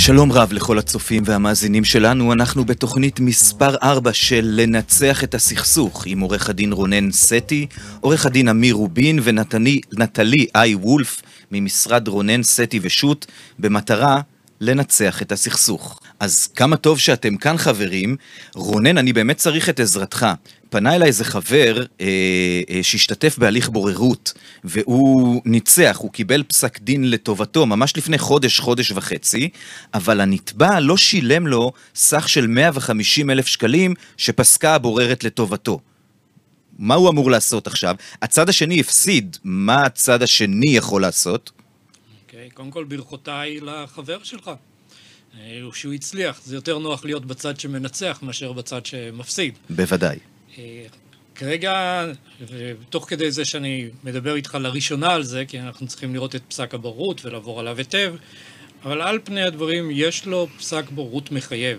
שלום רב לכל הצופים והמאזינים שלנו, אנחנו בתוכנית מספר 4 של לנצח את הסכסוך עם עורך הדין רונן סטי, עורך הדין אמיר רובין ונטלי איי וולף ממשרד רונן סטי ושות' במטרה לנצח את הסכסוך. אז כמה טוב שאתם כאן חברים. רונן, אני באמת צריך את עזרתך. פנה אליי איזה חבר אה, אה, שהשתתף בהליך בוררות, והוא ניצח, הוא קיבל פסק דין לטובתו ממש לפני חודש, חודש וחצי, אבל הנתבע לא שילם לו סך של 150 אלף שקלים שפסקה הבוררת לטובתו. מה הוא אמור לעשות עכשיו? הצד השני הפסיד, מה הצד השני יכול לעשות? אוקיי, okay, קודם כל ברכותיי לחבר שלך. אה, שהוא הצליח, זה יותר נוח להיות בצד שמנצח מאשר בצד שמפסיד. בוודאי. אה, כרגע, ותוך כדי זה שאני מדבר איתך לראשונה על זה, כי אנחנו צריכים לראות את פסק הבורות ולעבור עליו היטב, אבל על פני הדברים יש לו פסק בורות מחייב.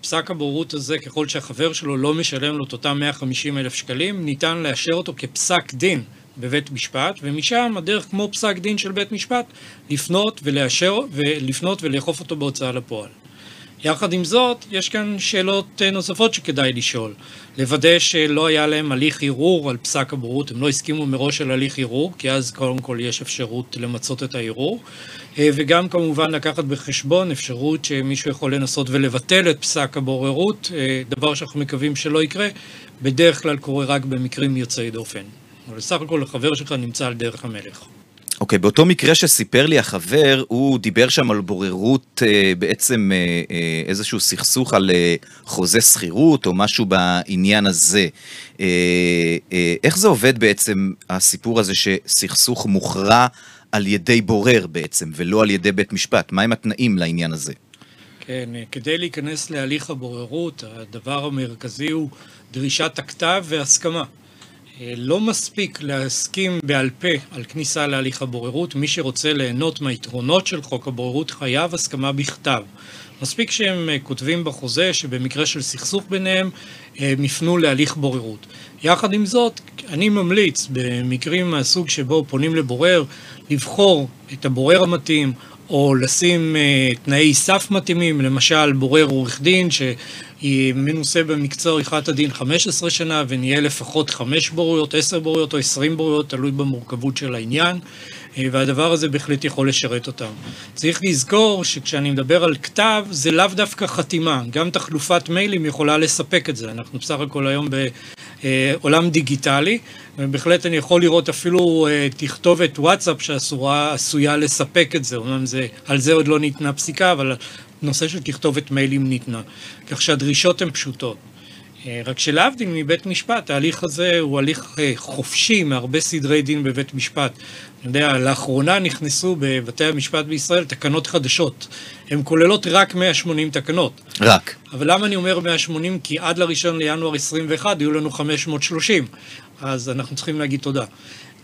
פסק הבורות הזה, ככל שהחבר שלו לא משלם לו את אותם 150 אלף שקלים, ניתן לאשר אותו כפסק דין בבית משפט, ומשם הדרך כמו פסק דין של בית משפט, לפנות ולאשר, ולפנות ולאכוף אותו בהוצאה לפועל. יחד עם זאת, יש כאן שאלות אה, נוספות שכדאי לשאול. לוודא שלא היה להם הליך ערעור על פסק הבורות, הם לא הסכימו מראש על הליך ערעור, כי אז קודם כל יש אפשרות למצות את הערעור, אה, וגם כמובן לקחת בחשבון אפשרות שמישהו יכול לנסות ולבטל את פסק הבוררות, אה, דבר שאנחנו מקווים שלא יקרה, בדרך כלל קורה רק במקרים יוצאי דופן. אבל בסך הכל החבר שלך נמצא על דרך המלך. אוקיי, okay, באותו מקרה שסיפר לי החבר, הוא דיבר שם על בוררות, אה, בעצם אה, אה, איזשהו סכסוך על אה, חוזה שכירות או משהו בעניין הזה. אה, אה, איך זה עובד בעצם, הסיפור הזה שסכסוך מוכרע על ידי בורר בעצם, ולא על ידי בית משפט? מהם התנאים לעניין הזה? כן, אה, כדי להיכנס להליך הבוררות, הדבר המרכזי הוא דרישת הכתב והסכמה. אה, לא מספיק להסכים בעל פה על כניסה להליך הבוררות, מי שרוצה ליהנות מהיתרונות של חוק הבוררות חייב הסכמה בכתב. מספיק שהם אה, כותבים בחוזה שבמקרה של סכסוך ביניהם אה, הם יפנו להליך בוררות. יחד עם זאת, אני ממליץ במקרים מהסוג שבו פונים לבורר, לבחור את הבורר המתאים או לשים uh, תנאי סף מתאימים, למשל בורר עורך דין שהיא מנוסה במקצוע עריכת הדין 15 שנה ונהיה לפחות 5 בוריות, 10 בוריות או 20 בוריות, תלוי במורכבות של העניין. והדבר הזה בהחלט יכול לשרת אותם. צריך לזכור שכשאני מדבר על כתב, זה לאו דווקא חתימה, גם תחלופת מיילים יכולה לספק את זה. אנחנו בסך הכל היום בעולם דיגיטלי, ובהחלט אני יכול לראות אפילו אה, תכתובת וואטסאפ שעשויה לספק את זה, אומנם זה, על זה עוד לא ניתנה פסיקה, אבל נושא של תכתובת מיילים ניתנה, כך שהדרישות הן פשוטות. אה, רק שלהבדיל מבית משפט, ההליך הזה הוא הליך אה, חופשי מהרבה סדרי דין בבית משפט. אני יודע, לאחרונה נכנסו בבתי המשפט בישראל תקנות חדשות. הן כוללות רק 180 תקנות. רק. אבל למה אני אומר 180? כי עד לראשון לינואר 21 יהיו לנו 530. אז אנחנו צריכים להגיד תודה.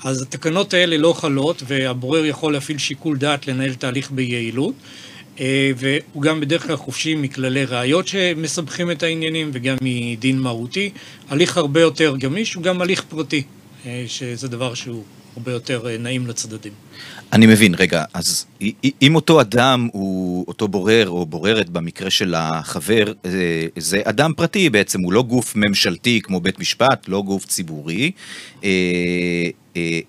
אז התקנות האלה לא חלות, והבורר יכול להפעיל שיקול דעת לנהל תהליך ביעילות. אה, והוא גם בדרך כלל חופשי מכללי ראיות שמסבכים את העניינים וגם מדין מהותי. הליך הרבה יותר גמיש הוא גם הליך פרטי, אה, שזה דבר שהוא הרבה יותר אה, נעים לצדדים. אני מבין, רגע, אז אם אותו אדם הוא אותו בורר או בוררת במקרה של החבר, זה אדם פרטי בעצם, הוא לא גוף ממשלתי כמו בית משפט, לא גוף ציבורי,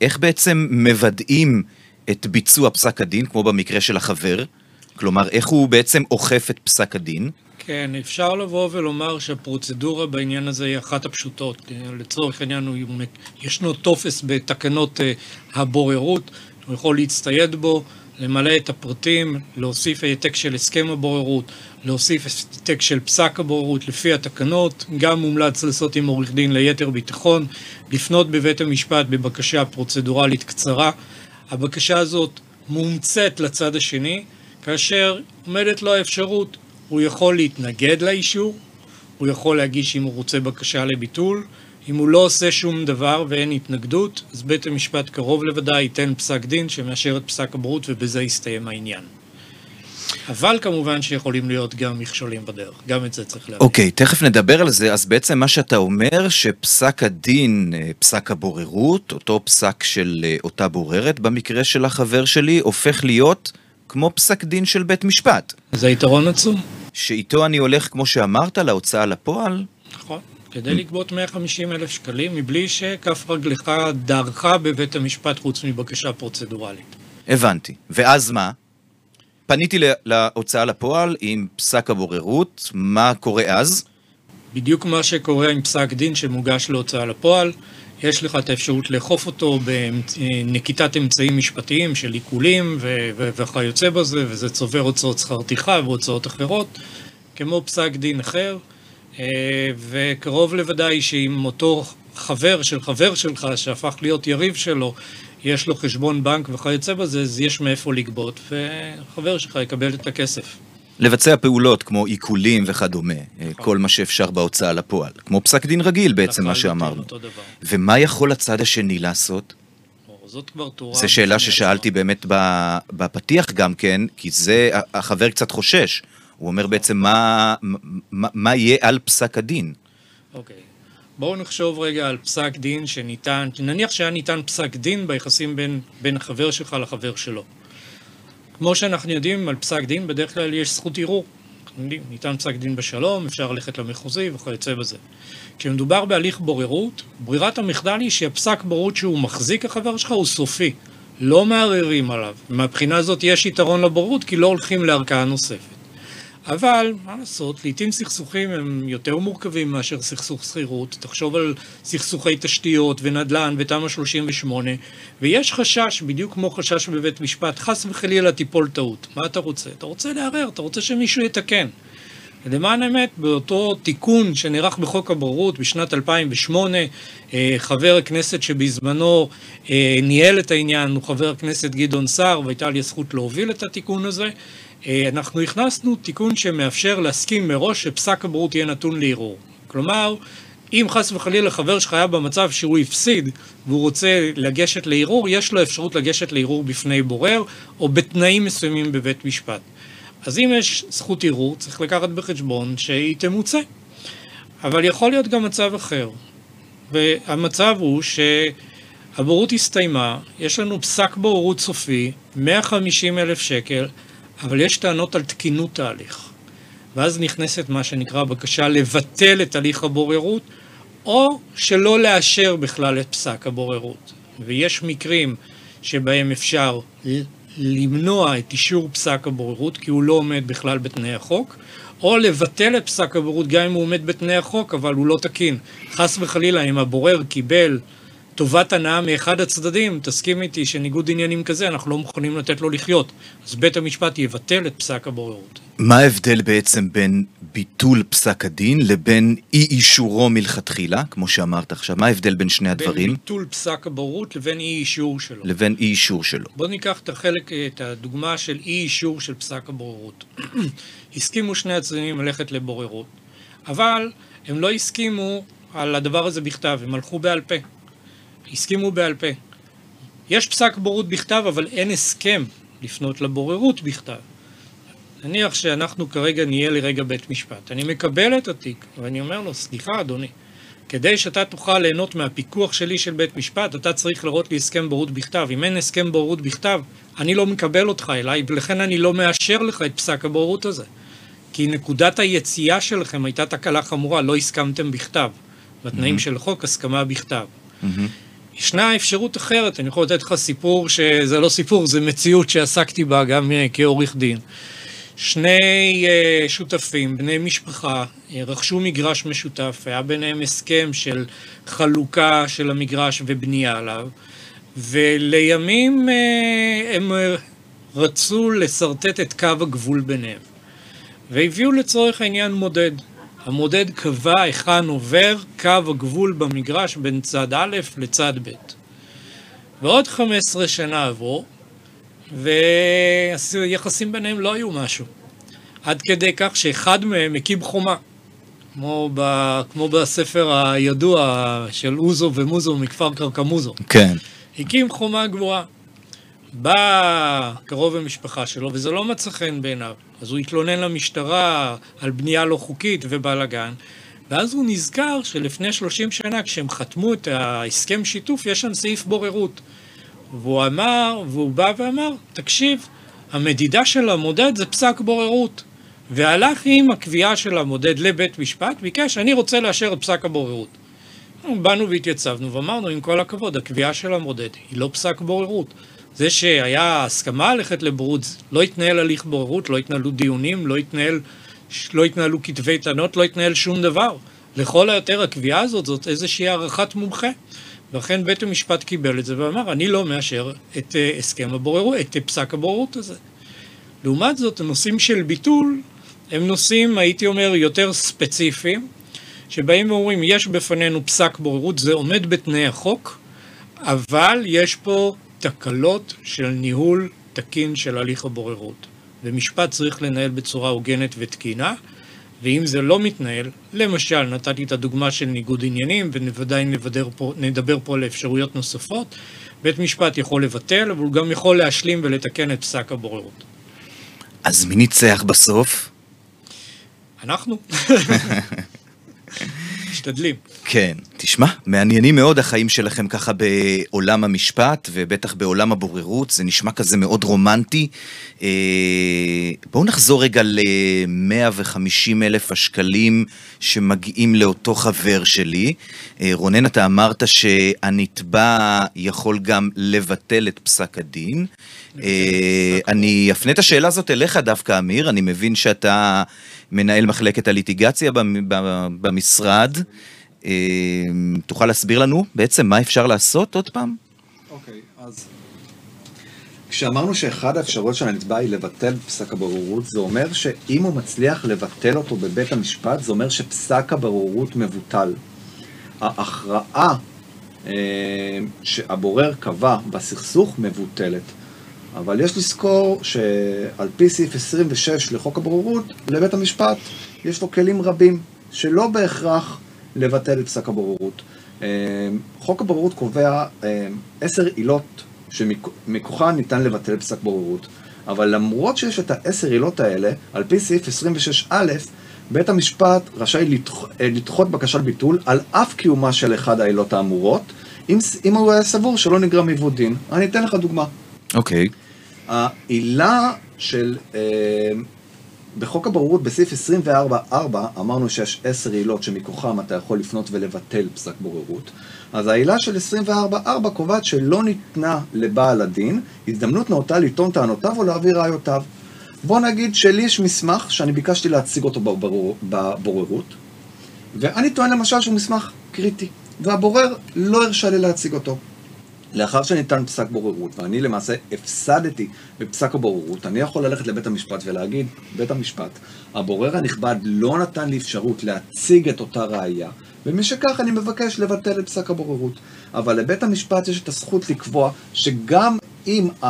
איך בעצם מוודאים את ביצוע פסק הדין, כמו במקרה של החבר? כלומר, איך הוא בעצם אוכף את פסק הדין? כן, אפשר לבוא ולומר שהפרוצדורה בעניין הזה היא אחת הפשוטות. לצורך העניין, ישנו טופס בתקנות אה, הבוררות, הוא יכול להצטייד בו, למלא את הפרטים, להוסיף העתק של הסכם הבוררות, להוסיף העתק של פסק הבוררות לפי התקנות, גם מומלץ לעשות עם עורך דין ליתר ביטחון, לפנות בבית המשפט בבקשה פרוצדורלית קצרה. הבקשה הזאת מומצאת לצד השני, כאשר עומדת לו האפשרות, הוא יכול להתנגד לאישור, הוא יכול להגיש אם הוא רוצה בקשה לביטול, אם הוא לא עושה שום דבר ואין התנגדות, אז בית המשפט קרוב לוודאי ייתן פסק דין שמאשר את פסק הברות ובזה יסתיים העניין. אבל כמובן שיכולים להיות גם מכשולים בדרך, גם את זה צריך להבין. אוקיי, okay, תכף נדבר על זה. אז בעצם מה שאתה אומר, שפסק הדין, אה, פסק הבוררות, אותו פסק של אה, אותה בוררת, במקרה של החבר שלי, הופך להיות כמו פסק דין של בית משפט. זה יתרון עצום. שאיתו אני הולך, כמו שאמרת, להוצאה לפועל. נכון. כדי לגבות 150 אלף שקלים מבלי שכף רגלך דרכה בבית המשפט חוץ מבקשה פרוצדורלית. הבנתי. ואז מה? פניתי להוצאה לפועל עם פסק הבוררות, מה קורה אז? בדיוק מה שקורה עם פסק דין שמוגש להוצאה לפועל, יש לך את האפשרות לאכוף אותו בנקיטת אמצעים משפטיים של עיקולים וכיוצא בזה, וזה צובר הוצאות שכר טרחה והוצאות אחרות, כמו פסק דין אחר, אה, וקרוב לוודאי שאם אותו חבר של חבר שלך, שהפך להיות יריב שלו, יש לו חשבון בנק וכיוצא בזה, אז יש מאיפה לגבות, וחבר שלך יקבל את הכסף. לבצע פעולות כמו עיקולים וכדומה, נכון. כל מה שאפשר בהוצאה לפועל, כמו פסק דין רגיל בעצם, מה שאמרנו. ומה יכול הצד השני לעשות? זאת כבר תורה. זו שאלה ששאלתי באמת בפתיח גם כן, כי זה, החבר קצת חושש. הוא אומר בעצם מה, מה, מה יהיה על פסק הדין. אוקיי. בואו נחשוב רגע על פסק דין שניתן, נניח שהיה ניתן פסק דין ביחסים בין, בין החבר שלך לחבר שלו. כמו שאנחנו יודעים, על פסק דין בדרך כלל יש זכות ערעור. ניתן פסק דין בשלום, אפשר ללכת למחוזי וכיוצא בזה. כשמדובר בהליך בוררות, ברירת המחדל היא שהפסק בוררות שהוא מחזיק החבר שלך הוא סופי. לא מערערים עליו. מהבחינה הזאת יש יתרון לבוררות כי לא הולכים לערכאה נוספת. אבל, מה לעשות, לעיתים סכסוכים הם יותר מורכבים מאשר סכסוך שכירות. תחשוב על סכסוכי תשתיות ונדל"ן ותמ"א 38, ויש חשש, בדיוק כמו חשש בבית משפט, חס וחלילה תיפול טעות. מה אתה רוצה? אתה רוצה לערער, אתה רוצה שמישהו יתקן. למען האמת, באותו תיקון שנערך בחוק הבוררות בשנת 2008, אה, חבר הכנסת שבזמנו אה, ניהל את העניין הוא חבר הכנסת גדעון סער, והייתה לי הזכות להוביל את התיקון הזה. אה, אנחנו הכנסנו תיקון שמאפשר להסכים מראש שפסק הבוררות יהיה נתון לערעור. כלומר, אם חס וחלילה חבר שלך היה במצב שהוא הפסיד והוא רוצה לגשת לערעור, יש לו אפשרות לגשת לערעור בפני בורר או בתנאים מסוימים בבית משפט. אז אם יש זכות ערעור, צריך לקחת בחשבון שהיא תמוצה. אבל יכול להיות גם מצב אחר. והמצב הוא שהבוררות הסתיימה, יש לנו פסק בוררות סופי, 150 אלף שקל, אבל יש טענות על תקינות ההליך. ואז נכנסת מה שנקרא בקשה לבטל את הליך הבוררות, או שלא לאשר בכלל את פסק הבוררות. ויש מקרים שבהם אפשר למנוע את אישור פסק הבוררות, כי הוא לא עומד בכלל בתנאי החוק, או לבטל את פסק הבוררות גם אם הוא עומד בתנאי החוק, אבל הוא לא תקין. חס וחלילה, אם הבורר קיבל טובת הנאה מאחד הצדדים, תסכים איתי שניגוד עניינים כזה, אנחנו לא מוכנים לתת לו לחיות. אז בית המשפט יבטל את פסק הבוררות. מה ההבדל בעצם בין ביטול פסק הדין לבין אי אישורו מלכתחילה, כמו שאמרת עכשיו? מה ההבדל בין שני הדברים? בין ביטול פסק הבוררות לבין אי אישור שלו. לבין אי אישור שלו. בוא ניקח את החלק, את הדוגמה של אי אישור של פסק הבוררות. הסכימו שני הצדדים ללכת לבוררות, אבל הם לא הסכימו על הדבר הזה בכתב, הם הלכו בעל פה. הסכימו בעל פה. יש פסק בורות בכתב, אבל אין הסכם לפנות לבוררות בכתב. נניח שאנחנו כרגע נהיה לרגע בית משפט. אני מקבל את התיק, ואני אומר לו, סליחה אדוני, כדי שאתה תוכל ליהנות מהפיקוח שלי של בית משפט, אתה צריך לראות לי הסכם בורות בכתב. אם אין הסכם בורות בכתב, אני לא מקבל אותך אליי, ולכן אני לא מאשר לך את פסק הבורות הזה. כי נקודת היציאה שלכם הייתה תקלה חמורה, לא הסכמתם בכתב. בתנאים mm-hmm. של החוק, הסכמה בכתב. Mm-hmm. ישנה אפשרות אחרת, אני יכול לתת לך סיפור שזה לא סיפור, זה מציאות שעסקתי בה גם אה, כעורך דין. שני uh, שותפים, בני משפחה, uh, רכשו מגרש משותף, היה ביניהם הסכם של חלוקה של המגרש ובנייה עליו, ולימים הם רצו לשרטט את קו הגבול ביניהם, והביאו לצורך העניין מודד. המודד קבע היכן עובר קו הגבול במגרש בין צד א' לצד ב'. ועוד 15 שנה עברו, ויחסים ביניהם לא היו משהו. עד כדי כך שאחד מהם הקים חומה, כמו, ב, כמו בספר הידוע של אוזו ומוזו מכפר קרקמוזו. כן. הקים חומה גבוהה. בא קרוב המשפחה שלו, וזה לא מצא חן בעיניו. אז הוא התלונן למשטרה על בנייה לא חוקית ובלאגן, ואז הוא נזכר שלפני 30 שנה, כשהם חתמו את ההסכם שיתוף, יש שם סעיף בוררות. והוא אמר, והוא בא ואמר, תקשיב, המדידה של המודד זה פסק בוררות. והלך עם הקביעה של המודד לבית משפט, ביקש, אני רוצה לאשר את פסק הבוררות. באנו והתייצבנו ואמרנו, עם כל הכבוד, הקביעה של המודד היא לא פסק בוררות. זה שהיה הסכמה ללכת לבוררות, לא התנהל הליך בוררות, לא התנהלו דיונים, לא, התנהל, לא התנהלו כתבי טענות, לא התנהל שום דבר. לכל היותר הקביעה הזאת זאת איזושהי הערכת מומחה. ולכן בית המשפט קיבל את זה ואמר, אני לא מאשר את uh, הסכם הבוררות, את uh, פסק הבוררות הזה. לעומת זאת, הנושאים של ביטול הם נושאים, הייתי אומר, יותר ספציפיים, שבאים ואומרים, יש בפנינו פסק בוררות, זה עומד בתנאי החוק, אבל יש פה תקלות של ניהול תקין של הליך הבוררות. ומשפט צריך לנהל בצורה הוגנת ותקינה, ואם זה לא מתנהל, למשל, נתתי את הדוגמה של ניגוד עניינים, ובוודאי נדבר פה, על אפשרויות נוספות, בית משפט יכול לבטל, אבל הוא גם יכול להשלים ולתקן את פסק הבוררות. אז מי ניצח בסוף? אנחנו. משתדלים. כן, תשמע, מעניינים מאוד החיים שלכם ככה בעולם המשפט, ובטח בעולם הבוררות, זה נשמע כזה מאוד רומנטי. אה, בואו נחזור רגע ל-150 אלף השקלים שמגיעים לאותו חבר שלי. אה, רונן, אתה אמרת שהנתבע יכול גם לבטל את פסק הדין. אה, אני אפנה את השאלה הזאת אליך דווקא, אמיר, אני מבין שאתה מנהל מחלקת הליטיגציה במשרד. אמ, תוכל להסביר לנו בעצם מה אפשר לעשות עוד פעם? אוקיי, okay, אז כשאמרנו שאחד האפשרויות של הנתבע היא לבטל פסק הבוררות, זה אומר שאם הוא מצליח לבטל אותו בבית המשפט, זה אומר שפסק הבוררות מבוטל. ההכרעה אה, שהבורר קבע בסכסוך מבוטלת. אבל יש לזכור שעל פי סעיף 26 לחוק הבוררות, לבית המשפט יש לו כלים רבים, שלא בהכרח לבטל את פסק הבוררות. אה, חוק הבוררות קובע אה, עשר עילות שמכוחן ניתן לבטל פסק בוררות, אבל למרות שיש את העשר עילות האלה, על פי סעיף 26א, בית המשפט רשאי לדח, אה, לדחות בקשה לביטול על אף קיומה של אחד העילות האמורות, אם, אם הוא היה סבור שלא נגרם עיוות דין. אני אתן לך דוגמה. אוקיי. Okay. העילה של בחוק הבוררות בסעיף 24.4 אמרנו שיש עשר עילות שמכוחם אתה יכול לפנות ולבטל פסק בוררות. אז העילה של 24.4 קובעת שלא ניתנה לבעל הדין הזדמנות נאותה לטעון טענותיו או להעביר ראיותיו. בוא נגיד שלי יש מסמך שאני ביקשתי להציג אותו בבור... בבוררות, ואני טוען למשל שהוא מסמך קריטי, והבורר לא הרשה לי להציג אותו. לאחר שניתן פסק בוררות, ואני למעשה הפסדתי בפסק הבוררות, אני יכול ללכת לבית המשפט ולהגיד, בית המשפט, הבורר הנכבד לא נתן לי אפשרות להציג את אותה ראייה, ומשכך אני מבקש לבטל את פסק הבוררות. אבל לבית המשפט יש את הזכות לקבוע שגם אם ה...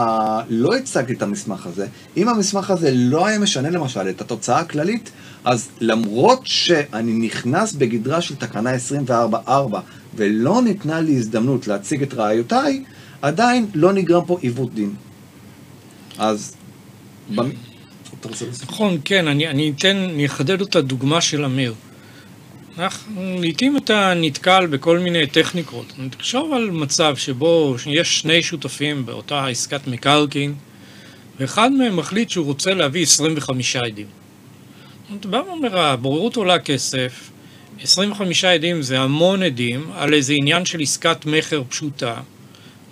לא הצגתי את המסמך הזה, אם המסמך הזה לא היה משנה למשל את התוצאה הכללית, אז למרות שאני נכנס בגדרה של תקנה 24.4 ולא ניתנה לי הזדמנות להציג את ראיותיי, עדיין לא נגרם פה עיוות דין. אז... נכון, כן, אני, אני אתן, אני אחדד את הדוגמה של אמיר. לעיתים אתה נתקל בכל מיני טכניקות. תחשוב על מצב שבו יש שני שותפים באותה עסקת מקרקעין, ואחד מהם מחליט שהוא רוצה להביא 25 עדים. אתה בא ואומר, הבוררות עולה כסף, 25 עדים זה המון עדים על איזה עניין של עסקת מכר פשוטה.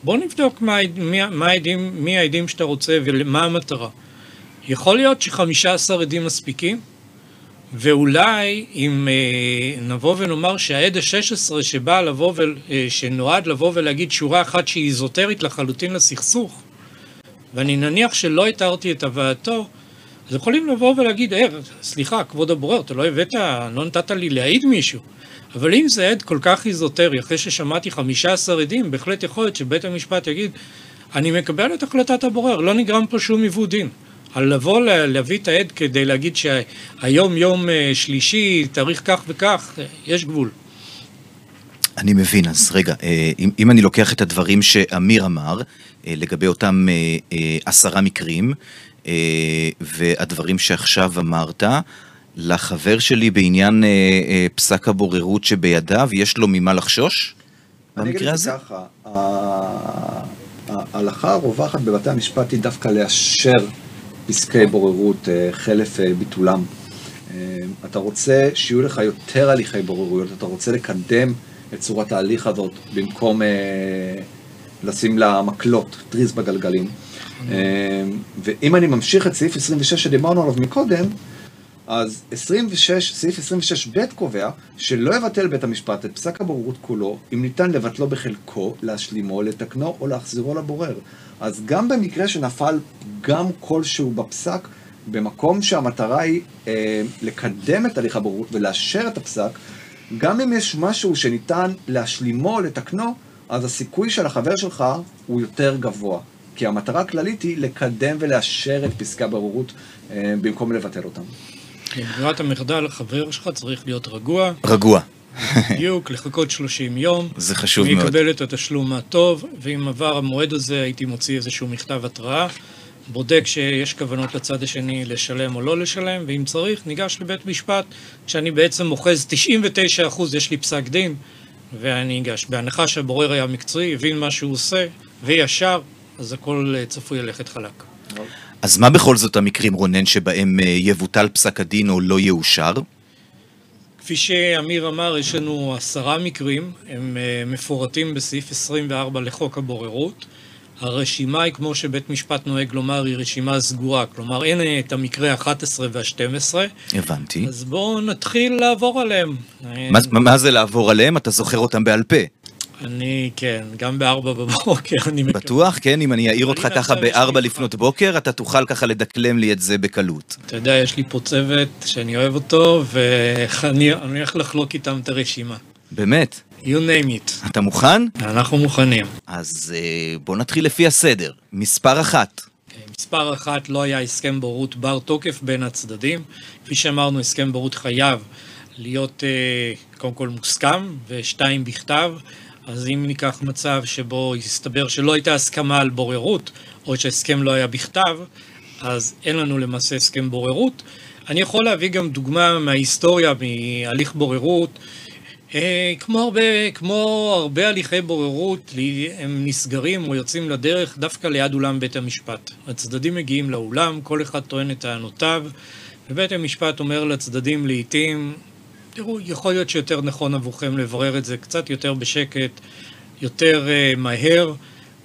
בוא נבדוק מה, מי, מה העדים, מי העדים שאתה רוצה ומה המטרה. יכול להיות ש-15 עדים מספיקים, ואולי אם אה, נבוא ונאמר שהעד ה-16 שבא לבוא ו... אה, שנועד לבוא ולהגיד שורה אחת שהיא איזוטרית לחלוטין לסכסוך, ואני נניח שלא התרתי את הבאתו, אז יכולים לבוא ולהגיד, אה, סליחה, כבוד הבורר, אתה לא הבאת, לא נתת לי להעיד מישהו. אבל אם זה עד כל כך איזוטרי, אחרי ששמעתי 15 עדים, בהחלט יכול להיות שבית המשפט יגיד, אני מקבל את החלטת הבורר, לא נגרם פה שום עיוות דין. על לבוא להביא את העד כדי להגיד שהיום יום אה, שלישי, תאריך כך וכך, יש גבול. אני מבין, אז רגע, אה, אם, אם אני לוקח את הדברים שאמיר אמר, אה, לגבי אותם עשרה מקרים, והדברים שעכשיו אמרת, לחבר שלי בעניין פסק הבוררות שבידיו, יש לו ממה לחשוש במקרה הזה? אני אגיד ככה, ההלכה הרווחת בבתי המשפט היא דווקא לאשר פסקי בוררות אה, חלף אה, ביטולם. אתה רוצה שיהיו לך יותר הליכי בוררויות, אתה רוצה לקדם את צורת ההליך הזאת במקום לשים לה מקלות, טריז בגלגלים. ואם אני ממשיך את סעיף 26 שדיברנו עליו מקודם, אז 26, סעיף 26ב קובע שלא יבטל בית המשפט את פסק הבוררות כולו, אם ניתן לבטלו בחלקו, להשלימו, לתקנו או להחזירו לבורר. אז גם במקרה שנפל פגם כלשהו בפסק, במקום שהמטרה היא אה, לקדם את הליך הבוררות ולאשר את הפסק, גם אם יש משהו שניתן להשלימו לתקנו, אז הסיכוי של החבר שלך הוא יותר גבוה. כי המטרה הכללית היא לקדם ולאשר את פסקי הבוררות אה, במקום לבטל אותם. ברירת המחדל, החבר שלך צריך להיות רגוע. רגוע. בדיוק, לחכות 30 יום. זה חשוב מאוד. ויקבל את התשלום הטוב, ואם עבר המועד הזה הייתי מוציא איזשהו מכתב התראה, בודק שיש כוונות לצד השני לשלם או לא לשלם, ואם צריך, ניגש לבית משפט, כשאני בעצם אוחז 99% יש לי פסק דין, ואני ניגש. בהנחה שהבורר היה מקצועי, הבין מה שהוא עושה, וישר, אז הכל צפוי ללכת חלק. אז מה בכל זאת המקרים, רונן, שבהם אה, יבוטל פסק הדין או לא יאושר? כפי שאמיר אמר, יש לנו עשרה מקרים, הם אה, מפורטים בסעיף 24 לחוק הבוררות. הרשימה היא, כמו שבית משפט נוהג לומר, היא רשימה סגורה, כלומר אין אה, את המקרה ה-11 וה-12. הבנתי. אז בואו נתחיל לעבור עליהם. מה, מה זה לעבור עליהם? אתה זוכר אותם בעל פה. אני, כן, גם בארבע בבוקר אני מקווה. בטוח? כן, אם אני אעיר אותך ככה בארבע לפנות בוקר, אתה תוכל ככה לדקלם לי את זה בקלות. אתה יודע, יש לי פה צוות שאני אוהב אותו, ואני הולך לחלוק איתם את הרשימה. באמת? You name it. אתה מוכן? אנחנו מוכנים. אז אה, בוא נתחיל לפי הסדר. מספר אחת. אוקיי, מספר אחת לא היה הסכם בורות בר תוקף בין הצדדים. כפי שאמרנו, הסכם בורות חייב להיות אה, קודם כל מוסכם, ושתיים בכתב. אז אם ניקח מצב שבו יסתבר שלא הייתה הסכמה על בוררות, או שההסכם לא היה בכתב, אז אין לנו למעשה הסכם בוררות. אני יכול להביא גם דוגמה מההיסטוריה, מהליך בוררות. אה, כמו הרבה, כמו הרבה הליכי בוררות, הם נסגרים או יוצאים לדרך דווקא ליד אולם בית המשפט. הצדדים מגיעים לאולם, כל אחד טוען את טענותיו, ובית המשפט אומר לצדדים לעיתים, תראו, יכול להיות שיותר נכון עבורכם לברר את זה קצת יותר בשקט, יותר uh, מהר,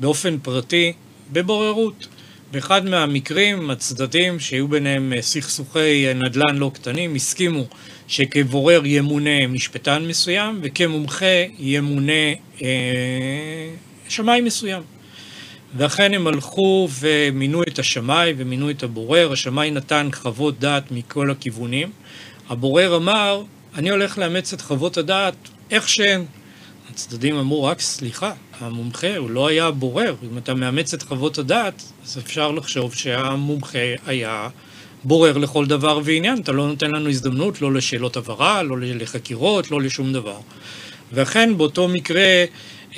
באופן פרטי, בבוררות. באחד מהמקרים, הצדדים שהיו ביניהם uh, סכסוכי נדל"ן לא קטנים, הסכימו שכבורר ימונה משפטן מסוים, וכמומחה ימונה uh, שמאי מסוים. ואכן הם הלכו ומינו את השמאי ומינו את הבורר, השמאי נתן חוות דעת מכל הכיוונים. הבורר אמר, אני הולך לאמץ את חוות הדעת איך שהן. הצדדים אמרו, רק סליחה, המומחה הוא לא היה בורר. אם אתה מאמץ את חוות הדעת, אז אפשר לחשוב שהמומחה היה בורר לכל דבר ועניין. אתה לא נותן לנו הזדמנות לא לשאלות הבהרה, לא לחקירות, לא לשום דבר. ואכן, באותו מקרה,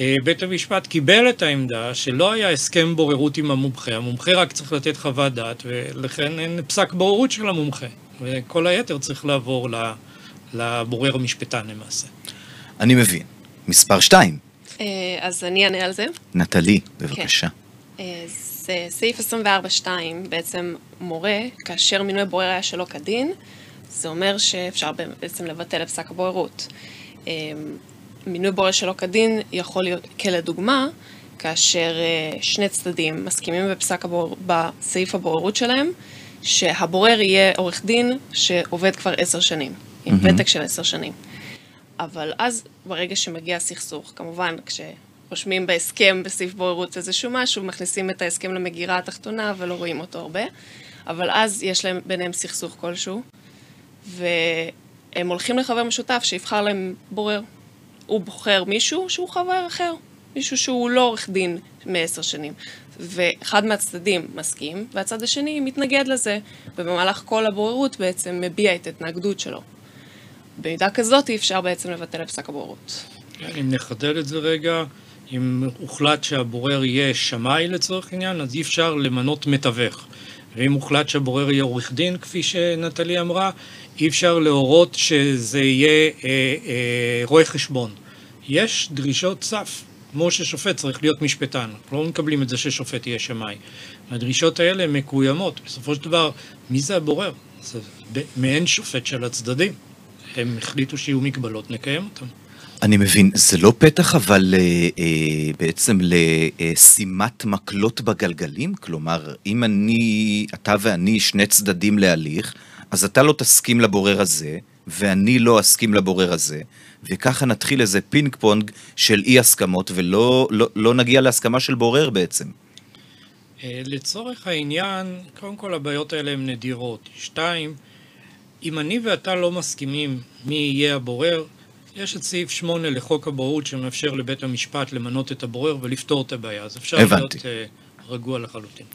אה, בית המשפט קיבל את העמדה שלא היה הסכם בוררות עם המומחה. המומחה רק צריך לתת חוות דעת, ולכן אין פסק בוררות של המומחה. וכל היתר צריך לעבור ל... לבורר המשפטן למעשה. אני מבין. מספר שתיים. אה, אז אני אענה על זה. נטלי, בבקשה. כן. אה, סעיף 24.2 בעצם מורה, כאשר מינוי הבורר היה שלא כדין, זה אומר שאפשר בעצם לבטל את פסק הבוררות. אה, מינוי בורר שלא כדין יכול להיות, כלדוגמה, כאשר שני צדדים מסכימים בפסק הבור... בסעיף הבוררות שלהם, שהבורר יהיה עורך דין שעובד כבר עשר שנים. עם mm-hmm. ותק של עשר שנים. אבל אז, ברגע שמגיע הסכסוך, כמובן, כשרושמים בהסכם, בסעיף בוררות איזשהו משהו, מכניסים את ההסכם למגירה התחתונה ולא רואים אותו הרבה, אבל אז יש להם ביניהם סכסוך כלשהו, והם הולכים לחבר משותף שיבחר להם בורר. הוא בוחר מישהו שהוא חבר אחר, מישהו שהוא לא עורך דין מעשר שנים. ואחד מהצדדים מסכים, והצד השני מתנגד לזה, ובמהלך כל הבוררות בעצם מביע את ההתנגדות שלו. במידה כזאת אי אפשר בעצם לבטל את פסק הבוררות. אם נחדד את זה רגע, אם הוחלט שהבורר יהיה שמאי לצורך עניין, אז אי אפשר למנות מתווך. ואם הוחלט שהבורר יהיה עורך דין, כפי שנטלי אמרה, אי אפשר להורות שזה יהיה אה, אה, רואה חשבון. יש דרישות סף כמו ששופט צריך להיות משפטן, לא מקבלים את זה ששופט יהיה שמאי. הדרישות האלה מקוימות. בסופו של דבר, מי זה הבורר? זה מעין שופט של הצדדים. הם החליטו שיהיו מגבלות, נקיים אותם. אני מבין, זה לא פתח אבל אה, אה, בעצם לשימת מקלות בגלגלים? כלומר, אם אני, אתה ואני שני צדדים להליך, אז אתה לא תסכים לבורר הזה, ואני לא אסכים לבורר הזה, וככה נתחיל איזה פינג פונג של אי הסכמות, ולא לא, לא נגיע להסכמה של בורר בעצם. אה, לצורך העניין, קודם כל הבעיות האלה הן נדירות. שתיים, אם אני ואתה לא מסכימים מי יהיה הבורר, יש את סעיף 8 לחוק הבוררות שמאפשר לבית המשפט למנות את הבורר ולפתור את הבעיה, אז אפשר הבנתי. להיות uh, רגוע לחלוטין.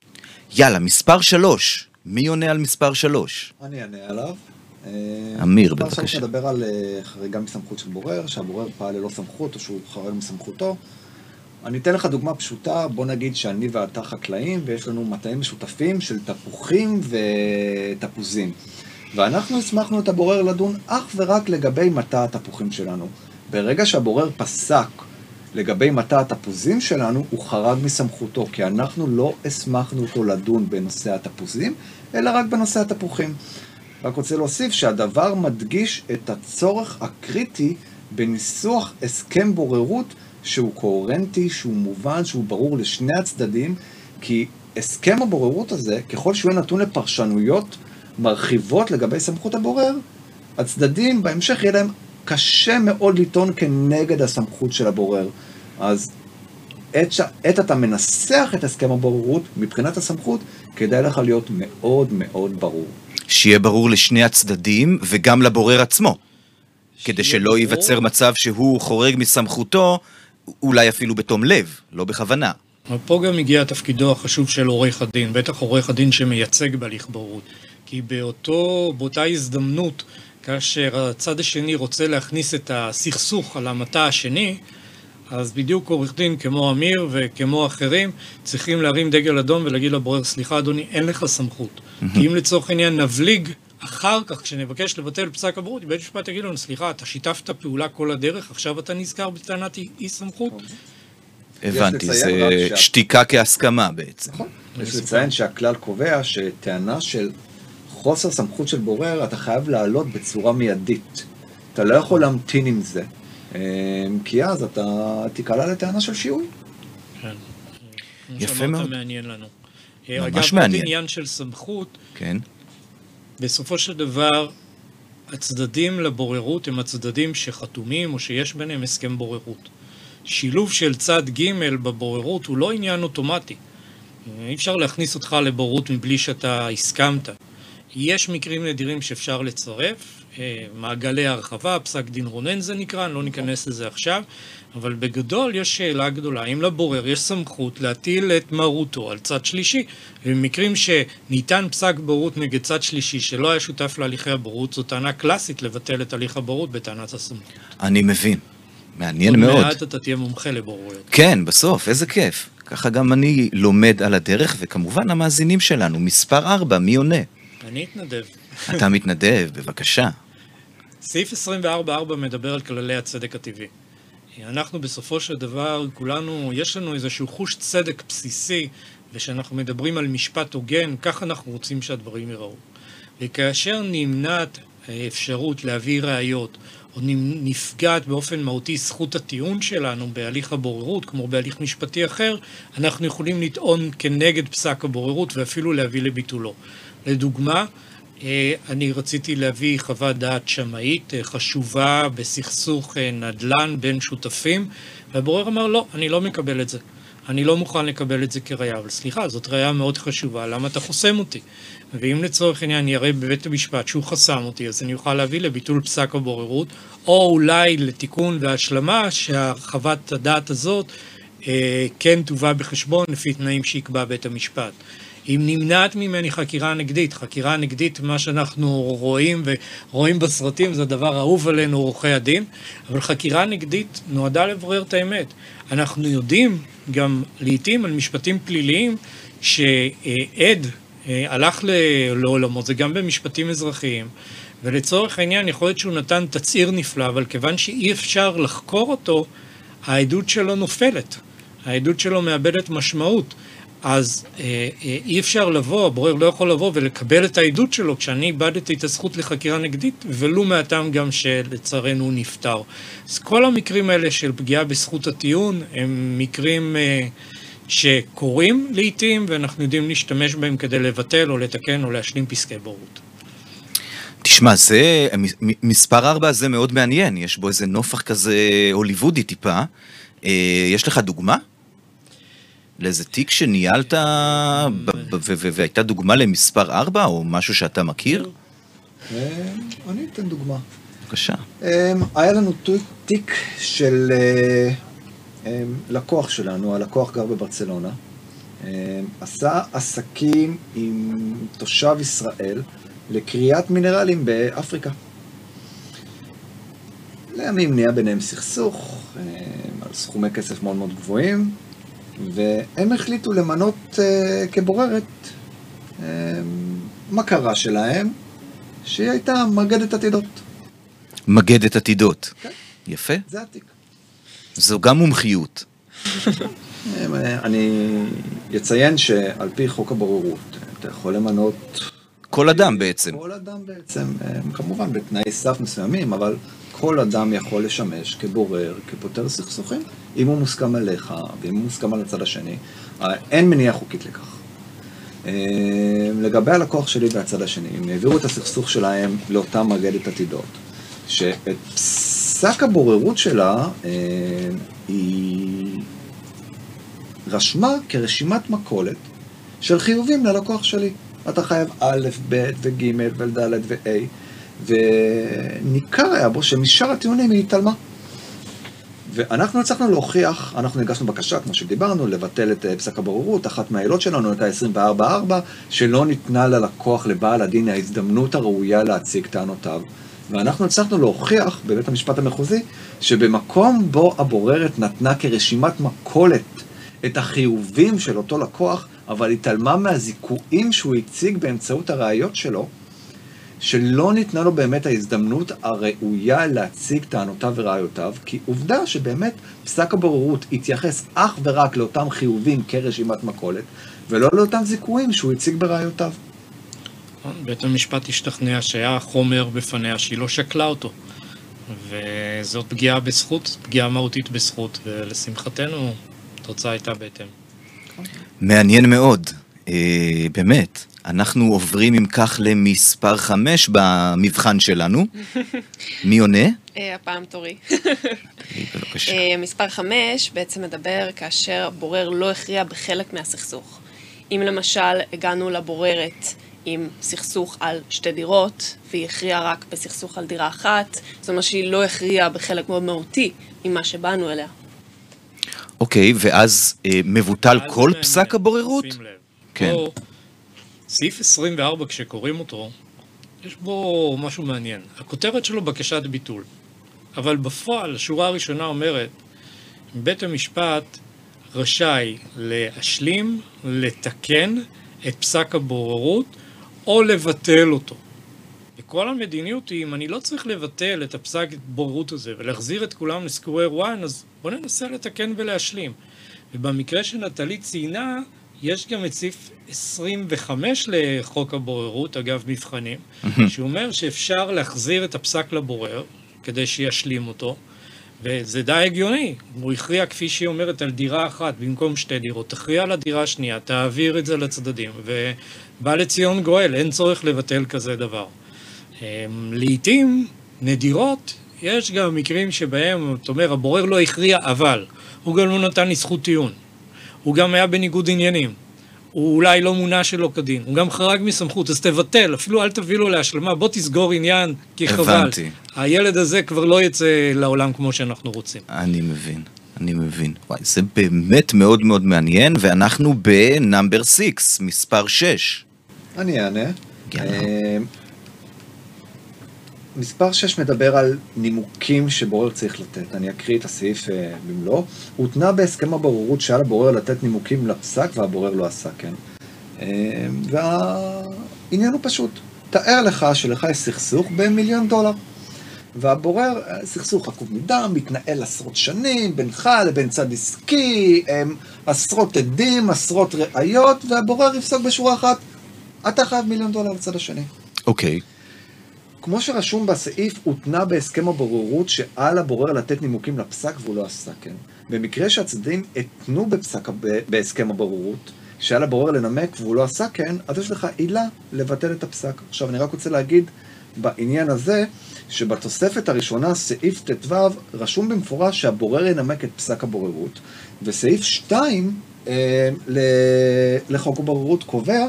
יאללה, מספר 3. מי עונה על מספר 3? אני אענה עליו. אה, אמיר, בבקשה. שלוש מדבר על אה, חריגה מסמכות של בורר, שהבורר פעל ללא סמכות או שהוא חרג מסמכותו. אני אתן לך דוגמה פשוטה, בוא נגיד שאני ואתה חקלאים ויש לנו מטעים משותפים של תפוחים ותפוזים. ואנחנו הסמכנו את הבורר לדון אך ורק לגבי מטע התפוחים שלנו. ברגע שהבורר פסק לגבי מטע התפוזים שלנו, הוא חרג מסמכותו, כי אנחנו לא הסמכנו אותו לדון בנושא התפוזים, אלא רק בנושא התפוחים. רק רוצה להוסיף שהדבר מדגיש את הצורך הקריטי בניסוח הסכם בוררות שהוא קוהרנטי, שהוא מובן, שהוא ברור לשני הצדדים, כי הסכם הבוררות הזה, ככל שהוא יהיה נתון לפרשנויות מרחיבות לגבי סמכות הבורר, הצדדים בהמשך יהיה להם קשה מאוד לטעון כנגד הסמכות של הבורר. אז עת, ש... עת אתה מנסח את הסכם הבוררות, מבחינת הסמכות, כדאי לך להיות מאוד מאוד ברור. שיהיה ברור לשני הצדדים וגם לבורר עצמו. כדי שלא ברור. ייווצר מצב שהוא חורג מסמכותו, אולי אפילו בתום לב, לא בכוונה. אבל פה גם הגיע תפקידו החשוב של עורך הדין, בטח עורך הדין שמייצג בהליך בוררות. כי באותו, באותה הזדמנות, כאשר הצד השני רוצה להכניס את הסכסוך על המטע השני, אז בדיוק עורך דין כמו אמיר וכמו אחרים צריכים להרים דגל אדום ולהגיד לבורר, סליחה אדוני, אין לך סמכות. כי אם לצורך העניין נבליג אחר כך, כשנבקש לבטל פסק הבוררות, בית המשפט יגיד לנו, סליחה, אתה שיתפת פעולה כל הדרך, עכשיו אתה נזכר בטענת אי סמכות? הבנתי, לציין זה שתיקה כהסכמה בעצם. נכון. יש לציין שהכלל קובע שטענה של חוסר סמכות של בורר, אתה חייב לעלות בצורה מיידית. אתה לא יכול להמתין עם זה, אה, כי אז אתה תיקלע לטענה של שיהוי. כן. כמו יפה שאמרת, מאוד. מעניין לנו. ממש אגב, עוד מעניין. עניין של סמכות, כן? בסופו של דבר, הצדדים לבוררות הם הצדדים שחתומים או שיש ביניהם הסכם בוררות. שילוב של צד ג' בבוררות הוא לא עניין אוטומטי. אי אפשר להכניס אותך לבוררות מבלי שאתה הסכמת. יש מקרים נדירים שאפשר לצרף, אה, מעגלי הרחבה, פסק דין רונן זה נקרא, אני לא ניכנס לזה עכשיו, אבל בגדול יש שאלה גדולה, האם לבורר יש סמכות להטיל את מרותו על צד שלישי? ובמקרים שניתן פסק בורות נגד צד שלישי שלא היה שותף להליכי הבורות, זו טענה קלאסית לבטל את הליך הבורות בטענת הסמכות. אני מבין. מעניין עוד מאוד. מעט אתה תהיה מומחה לבוררויות. כן, בסוף, איזה כיף. ככה גם אני לומד על הדרך, וכמובן המאזינים שלנו. מספר 4, מי עונה? אני אתנדב. אתה מתנדב, בבקשה. סעיף 24.4 מדבר על כללי הצדק הטבעי. אנחנו בסופו של דבר, כולנו, יש לנו איזשהו חוש צדק בסיסי, וכשאנחנו מדברים על משפט הוגן, כך אנחנו רוצים שהדברים ייראו. וכאשר נמנעת האפשרות להביא ראיות, או נפגעת באופן מהותי זכות הטיעון שלנו בהליך הבוררות, כמו בהליך משפטי אחר, אנחנו יכולים לטעון כנגד פסק הבוררות ואפילו להביא לביטולו. לדוגמה, אה, אני רציתי להביא חוות דעת שמאית אה, חשובה בסכסוך אה, נדל"ן בין שותפים, והבורר אמר, לא, אני לא מקבל את זה. אני לא מוכן לקבל את זה כראייה, אבל סליחה, זאת ראייה מאוד חשובה, למה אתה חוסם אותי? ואם לצורך העניין יראה בבית המשפט שהוא חסם אותי, אז אני אוכל להביא לביטול פסק הבוררות, או אולי לתיקון והשלמה שהחוות הדעת הזאת אה, כן תובא בחשבון לפי תנאים שיקבע בית המשפט. אם נמנעת ממני חקירה נגדית, חקירה נגדית, מה שאנחנו רואים ורואים בסרטים זה דבר אהוב עלינו עורכי הדין, אבל חקירה נגדית נועדה לברר את האמת. אנחנו יודעים גם לעיתים על משפטים פליליים שעד אה, הלך לעולמו, זה גם במשפטים אזרחיים, ולצורך העניין יכול להיות שהוא נתן תצהיר נפלא, אבל כיוון שאי אפשר לחקור אותו, העדות שלו נופלת, העדות שלו מאבדת משמעות. אז אה, אה, אי אפשר לבוא, הבורר לא יכול לבוא ולקבל את העדות שלו כשאני איבדתי את הזכות לחקירה נגדית, ולו מהטעם גם שלצערנו הוא נפטר. אז כל המקרים האלה של פגיעה בזכות הטיעון הם מקרים אה, שקורים לעיתים, ואנחנו יודעים להשתמש בהם כדי לבטל או לתקן או להשלים פסקי בורות. תשמע, זה, מספר 4 זה מאוד מעניין, יש בו איזה נופח כזה הוליוודי טיפה. אה, יש לך דוגמה? לאיזה תיק שניהלת והייתה דוגמה למספר 4 או משהו שאתה מכיר? אה, אני אתן דוגמה. בבקשה. אה, היה לנו תיק- של אה, אה, לקוח שלנו, הלקוח גר בברצלונה, אה, עשה עסקים עם תושב ישראל לכריית מינרלים באפריקה. לימים נהיה ביניהם סכסוך על סכומי כסף מאוד מאוד גבוהים, והם החליטו למנות אה, כבוררת אה, מכרה שלהם, שהיא הייתה מגדת עתידות. מגדת עתידות. כן. יפה. זה התיק. זו גם מומחיות. אה, אני אציין שעל פי חוק הבוררות, אתה יכול למנות כל אדם בעצם. כל אדם בעצם, אה, כמובן בתנאי סף מסוימים, אבל כל אדם יכול לשמש כבורר, כפותר סכסוכים, אם הוא מוסכם עליך ואם הוא מוסכם על הצד השני. אה, אין מניעה חוקית לכך. אה, לגבי הלקוח שלי והצד השני, הם העבירו את הסכסוך שלהם לאותה מגדת עתידות, שאת פסק הבוררות שלה, היא רשמה כרשימת מכולת של חיובים ללקוח שלי. אתה חייב א', ב' וג' וד' ו-A, וניכר היה בו שמשאר הטיעונים היא התעלמה. ואנחנו הצלחנו להוכיח, אנחנו הגשנו בקשה, כמו שדיברנו, לבטל את אה, פסק הבוררות, אחת מהעילות שלנו הייתה 24-4, שלא ניתנה ללקוח, לבעל הדין, ההזדמנות הראויה להציג טענותיו. ואנחנו הצלחנו להוכיח בבית המשפט המחוזי, שבמקום בו הבוררת נתנה כרשימת מכולת את החיובים של אותו לקוח, אבל התעלמה מהזיכויים שהוא הציג באמצעות הראיות שלו, שלא ניתנה לו באמת ההזדמנות הראויה להציג טענותיו וראיותיו, כי עובדה שבאמת פסק הבוררות התייחס אך ורק לאותם חיובים כרשימת מכולת, ולא לאותם זיכויים שהוא הציג בראיותיו. בית המשפט השתכנע שהיה חומר בפניה שהיא לא שקלה אותו. וזאת פגיעה בזכות, פגיעה מהותית בזכות, ולשמחתנו התוצאה הייתה בהתאם. מעניין מאוד, אה, באמת. אנחנו עוברים אם כך למספר 5 במבחן שלנו. מי עונה? אה, הפעם תורי. בבקשה. אה, מספר 5 בעצם מדבר כאשר הבורר לא הכריע בחלק מהסכסוך. אם למשל הגענו לבוררת עם סכסוך על שתי דירות, והיא הכריעה רק בסכסוך על דירה אחת, זאת אומרת שהיא לא הכריעה בחלק מאוד מהותי ממה שבאנו אליה. אוקיי, ואז אה, מבוטל אז כל פסק הבוררות? שים לב. כן. פה, סעיף 24, כשקוראים אותו, יש בו משהו מעניין. הכותרת שלו בקשת ביטול. אבל בפועל, השורה הראשונה אומרת, בית המשפט רשאי להשלים, לתקן את פסק הבוררות או לבטל אותו. וכל המדיניות היא, אם אני לא צריך לבטל את הפסק בוררות הזה ולהחזיר את כולם לסקוואר 1, אז בוא ננסה לתקן ולהשלים. ובמקרה שנטלי ציינה, יש גם את סעיף 25 לחוק הבוררות, אגב מבחנים, שאומר שאפשר להחזיר את הפסק לבורר כדי שישלים אותו, וזה די הגיוני. הוא הכריע, כפי שהיא אומרת, על דירה אחת במקום שתי דירות. תכריע על הדירה השנייה, תעביר את זה לצדדים, ובא לציון גואל, אין צורך לבטל כזה דבר. אמ, לעתים, נדירות, יש גם מקרים שבהם, אתה אומר, הבורר לא הכריע, אבל הוא גם לא נתן לי זכות טיעון. הוא גם היה בניגוד עניינים. הוא אולי לא מונה שלא כדין. הוא גם חרג מסמכות, אז תבטל, אפילו אל תביא לו להשלמה, בוא תסגור עניין, כי חבל. הבנתי. הילד הזה כבר לא יצא לעולם כמו שאנחנו רוצים. אני מבין, אני מבין. וואי, זה באמת מאוד מאוד מעניין, ואנחנו בנאמבר 6, מספר 6. אני אענה. מספר 6 מדבר על נימוקים שבורר צריך לתת. אני אקריא את הסעיף אה, במלואו. הותנה בהסכם הבוררות שעל הבורר לתת נימוקים לפסק והבורר לא עשה כן. אה, והעניין הוא פשוט. תאר לך שלך יש סכסוך במיליון דולר. והבורר, אה, סכסוך עקוב מדם, מתנהל עשרות שנים, בינך לבין צד עסקי, הם עשרות עדים, עשרות ראיות, והבורר יפסוק בשורה אחת, אתה חייב מיליון דולר לצד השני. אוקיי. כמו שרשום בסעיף, הותנה בהסכם הבוררות שעל הבורר לתת נימוקים לפסק והוא לא עשה כן. במקרה שהצדדים התנו בפסק, בהסכם הבוררות, שעל הבורר לנמק והוא לא עשה כן, אז יש לך עילה לבטל את הפסק. עכשיו, אני רק רוצה להגיד בעניין הזה, שבתוספת הראשונה, סעיף ט"ו, רשום במפורש שהבורר ינמק את פסק הבוררות, וסעיף 2 אה, לחוק הבוררות קובע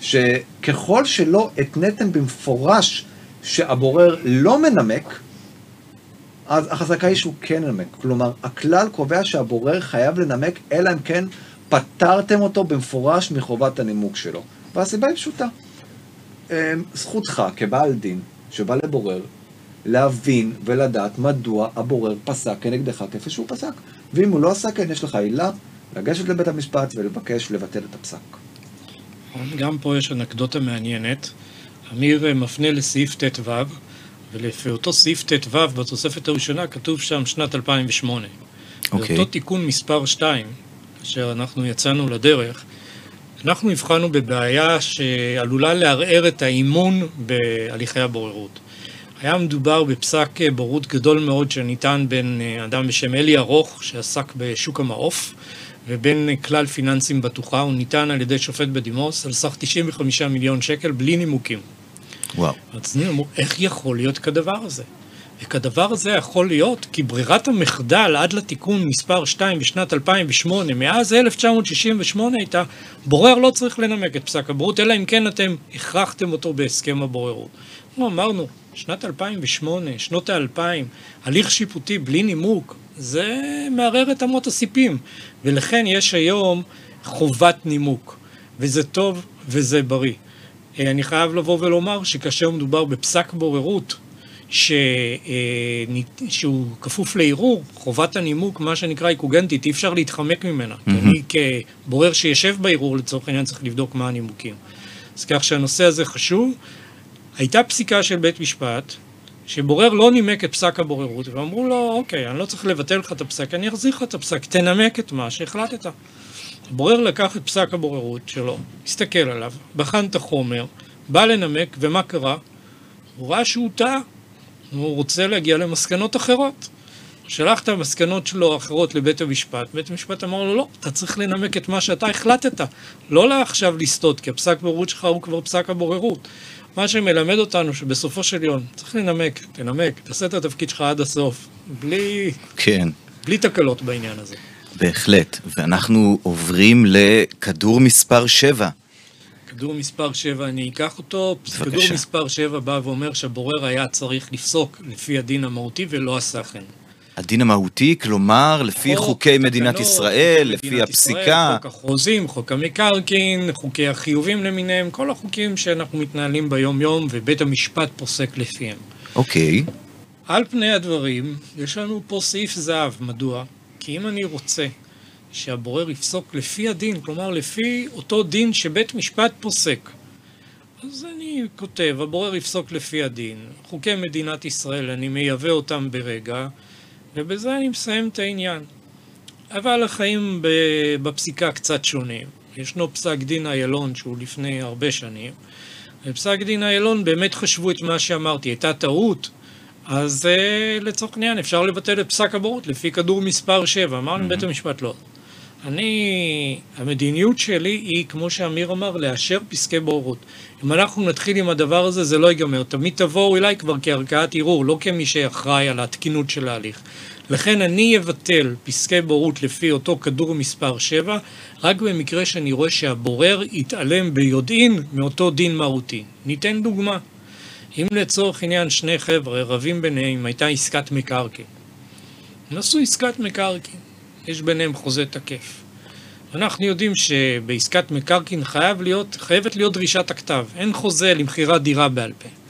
שככל שלא התניתם במפורש שהבורר לא מנמק, אז החזקה היא שהוא כן ינמק. כלומר, הכלל קובע שהבורר חייב לנמק, אלא אם כן פטרתם אותו במפורש מחובת הנימוק שלו. והסיבה היא פשוטה. אמ, זכותך כבעל דין שבא לבורר, להבין ולדעת מדוע הבורר פסק כנגדך כפי שהוא פסק. ואם הוא לא עשה כן, יש לך עילה לגשת לבית המשפט ולבקש לבטל את הפסק. גם פה יש אנקדוטה מעניינת. אמיר מפנה לסעיף ט"ו, ולפי אותו סעיף ט"ו בתוספת הראשונה כתוב שם שנת 2008. Okay. ואותו תיקון מספר 2, כאשר אנחנו יצאנו לדרך, אנחנו הבחנו בבעיה שעלולה לערער את האימון בהליכי הבוררות. היה מדובר בפסק בורות גדול מאוד שניתן בין אה, אדם בשם אלי ארוך, שעסק בשוק המעוף, ובין כלל פיננסים בטוחה, הוא ניתן על ידי שופט בדימוס על סך 95 מיליון שקל בלי נימוקים. וואו. אז אני אומר, איך יכול להיות כדבר הזה? וכדבר הזה יכול להיות כי ברירת המחדל עד לתיקון מספר 2 בשנת 2008, מאז 1968 הייתה, בורר לא צריך לנמק את פסק הבורות, אלא אם כן אתם הכרחתם אותו בהסכם הבוררות. אמרנו, שנת 2008, שנות האלפיים, הליך שיפוטי בלי נימוק, זה מערער את אמות הסיפים. ולכן יש היום חובת נימוק, וזה טוב וזה בריא. אה, אני חייב לבוא ולומר שכאשר מדובר בפסק בוררות, ש... אה, שהוא כפוף לערעור, חובת הנימוק, מה שנקרא איקוגנטית, אי אפשר להתחמק ממנה. Mm-hmm. אני כבורר שישב בערעור לצורך העניין צריך לבדוק מה הנימוקים. אז כך שהנושא הזה חשוב. הייתה פסיקה של בית משפט, שבורר לא נימק את פסק הבוררות, ואמרו לו, אוקיי, אני לא צריך לבטל לך את הפסק, אני אחזיר לך את הפסק, תנמק את מה שהחלטת. הבורר לקח את פסק הבוררות שלו, הסתכל עליו, בחן את החומר, בא לנמק, ומה קרה? הוא ראה שהוא טעה, הוא רוצה להגיע למסקנות אחרות. שלח את המסקנות שלו האחרות לבית המשפט, בית המשפט אמר לו, לא, אתה צריך לנמק את מה שאתה החלטת, לא לעכשיו לסטות, כי הפסק בוררות שלך הוא כבר פסק הבוררות. מה שמלמד אותנו שבסופו של יום צריך לנמק, תנמק, תעשה את התפקיד שלך עד הסוף, בלי, כן. בלי תקלות בעניין הזה. בהחלט, ואנחנו עוברים לכדור מספר 7. כדור מספר 7, אני אקח אותו. בבקשה. כדור מספר 7 בא ואומר שהבורר היה צריך לפסוק לפי הדין המהותי ולא עשה כן. הדין המהותי, כלומר, לפי חוק, חוקי תקנות, מדינת ישראל, לפי מדינת הפסיקה. ישראל, חוק החוזים, חוק המקרקעין, חוקי החיובים למיניהם, כל החוקים שאנחנו מתנהלים ביום-יום ובית המשפט פוסק לפיהם. אוקיי. על פני הדברים, יש לנו פה סעיף זהב. מדוע? כי אם אני רוצה שהבורר יפסוק לפי הדין, כלומר לפי אותו דין שבית משפט פוסק, אז אני כותב, הבורר יפסוק לפי הדין. חוקי מדינת ישראל, אני מייבא אותם ברגע, ובזה אני מסיים את העניין. אבל החיים בפסיקה קצת שונים. ישנו פסק דין איילון שהוא לפני הרבה שנים, בפסק דין איילון באמת חשבו את מה שאמרתי, הייתה טעות, אז uh, לצורך העניין אפשר לבטל את פסק הבורות לפי כדור מספר 7. אמרנו mm-hmm. בית המשפט לא. אני, המדיניות שלי היא, כמו שאמיר אמר, לאשר פסקי בוררות. אם אנחנו נתחיל עם הדבר הזה, זה לא ייגמר. תמיד תבואו אליי כבר כערכאת ערעור, לא כמי שאחראי על התקינות של ההליך. לכן אני אבטל פסקי בורות לפי אותו כדור מספר 7, רק במקרה שאני רואה שהבורר יתעלם ביודעין מאותו דין מהותי. ניתן דוגמה. אם לצורך עניין שני חבר'ה רבים ביניהם, הייתה עסקת מקרקעין. הם עשו עסקת מקרקעין. יש ביניהם חוזה תקף. אנחנו יודעים שבעסקת מקרקעין חייב להיות, חייבת להיות דרישת הכתב, אין חוזה למכירת דירה בעל פה.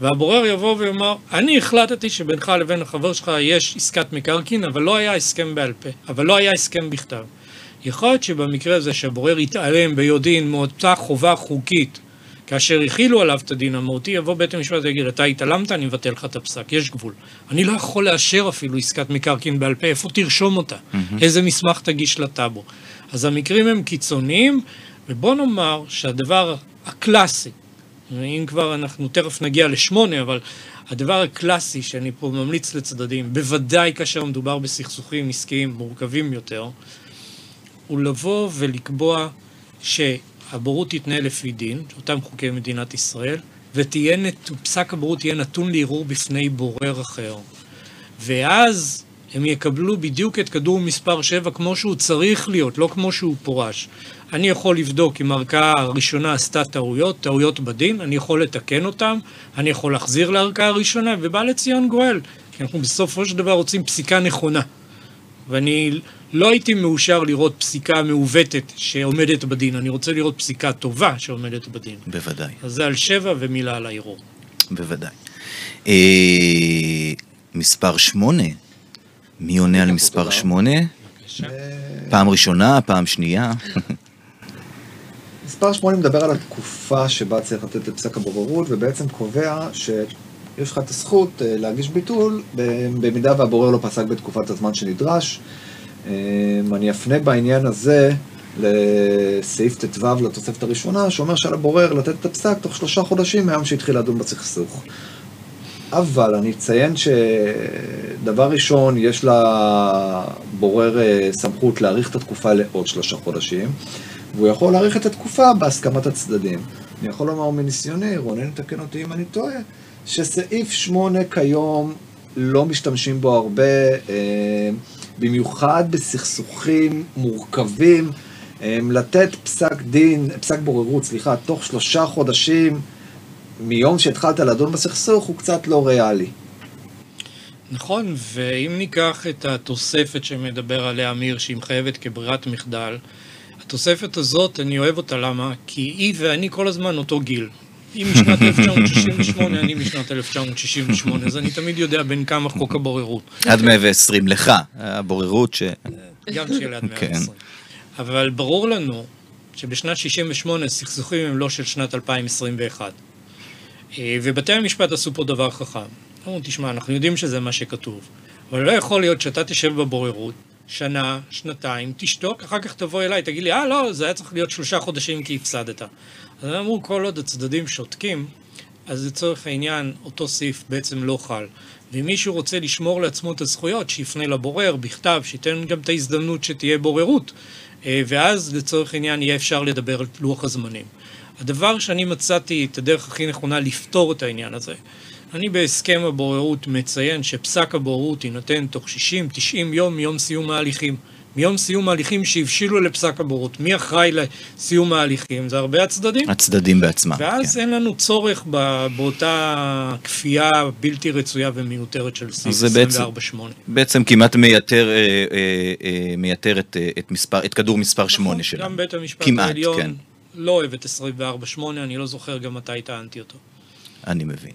והבורר יבוא ויאמר, אני החלטתי שבינך לבין החבר שלך יש עסקת מקרקעין, אבל לא היה הסכם בעל פה, אבל לא היה הסכם בכתב. יכול להיות שבמקרה הזה שהבורר יתעלם ביודעין מאותה חובה חוקית כאשר הכילו עליו את הדין המהותי, יבוא בית המשפט ויגיד, אתה התעלמת, אני מבטל לך את הפסק, יש גבול. אני לא יכול לאשר אפילו עסקת מקרקעין בעל פה, איפה תרשום אותה? Mm-hmm. איזה מסמך תגיש לטאבו? אז המקרים הם קיצוניים, ובוא נאמר שהדבר הקלאסי, ואם כבר אנחנו תכף נגיע לשמונה, אבל הדבר הקלאסי שאני פה ממליץ לצדדים, בוודאי כאשר מדובר בסכסוכים עסקיים מורכבים יותר, הוא לבוא ולקבוע שהבורות תתנהל לפי דין, אותם חוקי מדינת ישראל, ופסק הבורות יהיה נתון לערעור בפני בורר אחר. ואז הם יקבלו בדיוק את כדור מספר 7 כמו שהוא צריך להיות, לא כמו שהוא פורש. אני יכול לבדוק אם הערכאה הראשונה עשתה טעויות, טעויות בדין, אני יכול לתקן אותן, אני יכול להחזיר לערכאה הראשונה, ובא לציון גואל. כי אנחנו בסופו של דבר רוצים פסיקה נכונה. ואני לא הייתי מאושר לראות פסיקה מעוותת שעומדת בדין, אני רוצה לראות פסיקה טובה שעומדת בדין. בוודאי. אז זה על שבע ומילה על הערעור. בוודאי. אה, מספר שמונה. מי עונה על מספר שמונה? פעם ראשונה, פעם שנייה. מספר 8 מדבר על התקופה שבה צריך לתת את פסק הבוררות, ובעצם קובע שיש לך את הזכות אה, להגיש ביטול במידה והבורר לא פסק בתקופת הזמן שנדרש. אה, אני אפנה בעניין הזה לסעיף ט"ו לתוספת הראשונה, שאומר שעל הבורר לתת את הפסק תוך שלושה חודשים מהיום שהתחיל לדון בסכסוך. אבל אני אציין שדבר ראשון, יש לבורר אה, סמכות להאריך את התקופה לעוד שלושה חודשים, והוא יכול להאריך את התקופה בהסכמת הצדדים. אני יכול לומר מניסיוני, רונן תקן אותי אם אני טועה, שסעיף 8 כיום לא משתמשים בו הרבה, אה, במיוחד בסכסוכים מורכבים, אה, לתת פסק דין, פסק בוררות, סליחה, תוך שלושה חודשים מיום שהתחלת לדון בסכסוך הוא קצת לא ריאלי. נכון, ואם ניקח את התוספת שמדבר עליה אמיר, שהיא מחייבת כברירת מחדל, התוספת הזאת, אני אוהב אותה, למה? כי היא ואני כל הזמן אותו גיל. היא משנת 1968, אני משנת 1968, אז אני תמיד יודע בין כמה חוק הבוררות. עד 120 לך, הבוררות ש... גם שיהיה ליד 120. כן. אבל ברור לנו שבשנת 68 סכסוכים הם לא של שנת 2021. אה, ובתי המשפט עשו פה דבר חכם. אמרו, תשמע, אנחנו יודעים שזה מה שכתוב, אבל לא יכול להיות שאתה תשב בבוררות, שנה, שנתיים, תשתוק, אחר כך תבוא אליי, תגיד לי, אה, לא, זה היה צריך להיות שלושה חודשים כי הפסדת. אז אמרו, כל עוד הצדדים שותקים, אז לצורך העניין, אותו סעיף בעצם לא חל. ואם מישהו רוצה לשמור לעצמו את הזכויות, שיפנה לבורר בכתב, שייתן גם את ההזדמנות שתהיה בוררות, אה, ואז לצורך העניין יהיה אפשר לדבר על לוח הזמנים. הדבר שאני מצאתי את הדרך הכי נכונה לפתור את העניין הזה, אני בהסכם הבוררות מציין שפסק הבוררות יינתן תוך 60-90 יום מיום סיום ההליכים. מיום סיום ההליכים שהבשילו לפסק הבוררות. מי אחראי לסיום ההליכים? זה הרבה הצדדים. הצדדים בעצמם. ואז כן. אין לנו צורך באותה כפייה בלתי רצויה ומיותרת של סעיף 24-8. בעצם כמעט מייתר, אה, אה, אה, מייתר את, את, מספר, את כדור מספר נכון, 8 שלנו. גם בית המשפט כמעט, העליון כן. לא אוהב את 24-8, אני לא זוכר גם מתי טענתי אותו. אני מבין.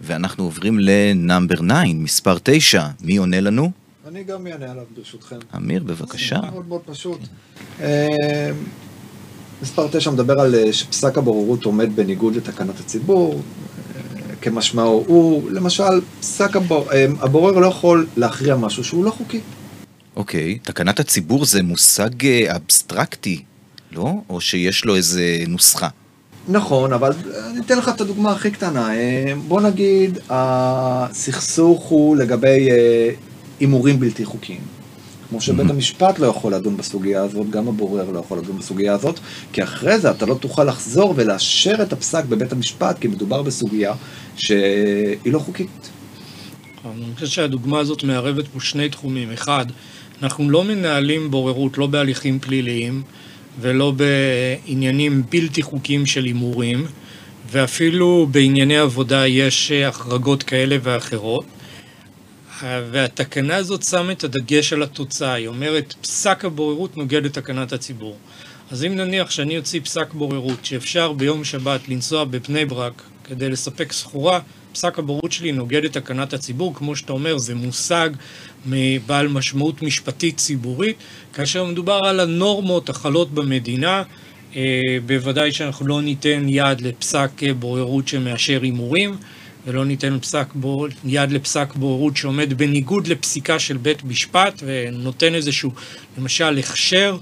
ואנחנו עוברים לנאמבר 9, מספר 9. מי עונה לנו? אני גם אענה עליו ברשותכם. אמיר, בבקשה. זה מאוד מאוד פשוט. אה, מספר 9 מדבר על אה, שפסק הבוררות עומד בניגוד לתקנת הציבור, אה, כמשמעו הוא, למשל, פסק הבור... הבורר לא יכול להכריע משהו שהוא לא חוקי. אוקיי, תקנת הציבור זה מושג אבסטרקטי, לא? או שיש לו איזה נוסחה. נכון, אבל אני אתן לך את הדוגמה הכי קטנה. בוא נגיד, הסכסוך הוא לגבי הימורים בלתי חוקיים. כמו שבית המשפט לא יכול לדון בסוגיה הזאת, גם הבורר לא יכול לדון בסוגיה הזאת, כי אחרי זה אתה לא תוכל לחזור ולאשר את הפסק בבית המשפט, כי מדובר בסוגיה שהיא לא חוקית. אני חושב שהדוגמה הזאת מערבת פה שני תחומים. אחד, אנחנו לא מנהלים בוררות לא בהליכים פליליים ולא בעניינים בלתי חוקיים של הימורים, ואפילו בענייני עבודה יש החרגות כאלה ואחרות. והתקנה הזאת שמה את הדגש על התוצאה, היא אומרת פסק הבוררות נוגד את תקנת הציבור. אז אם נניח שאני אוציא פסק בוררות שאפשר ביום שבת לנסוע בבני ברק כדי לספק סחורה, פסק הבוררות שלי נוגד את תקנת הציבור, כמו שאתה אומר, זה מושג בעל משמעות משפטית ציבורית, כאשר מדובר על הנורמות החלות במדינה, אה, בוודאי שאנחנו לא ניתן יד לפסק אה, בוררות שמאשר הימורים, ולא ניתן פסק בור... יד לפסק בוררות שעומד בניגוד לפסיקה של בית משפט ונותן איזשהו, למשל, הכשר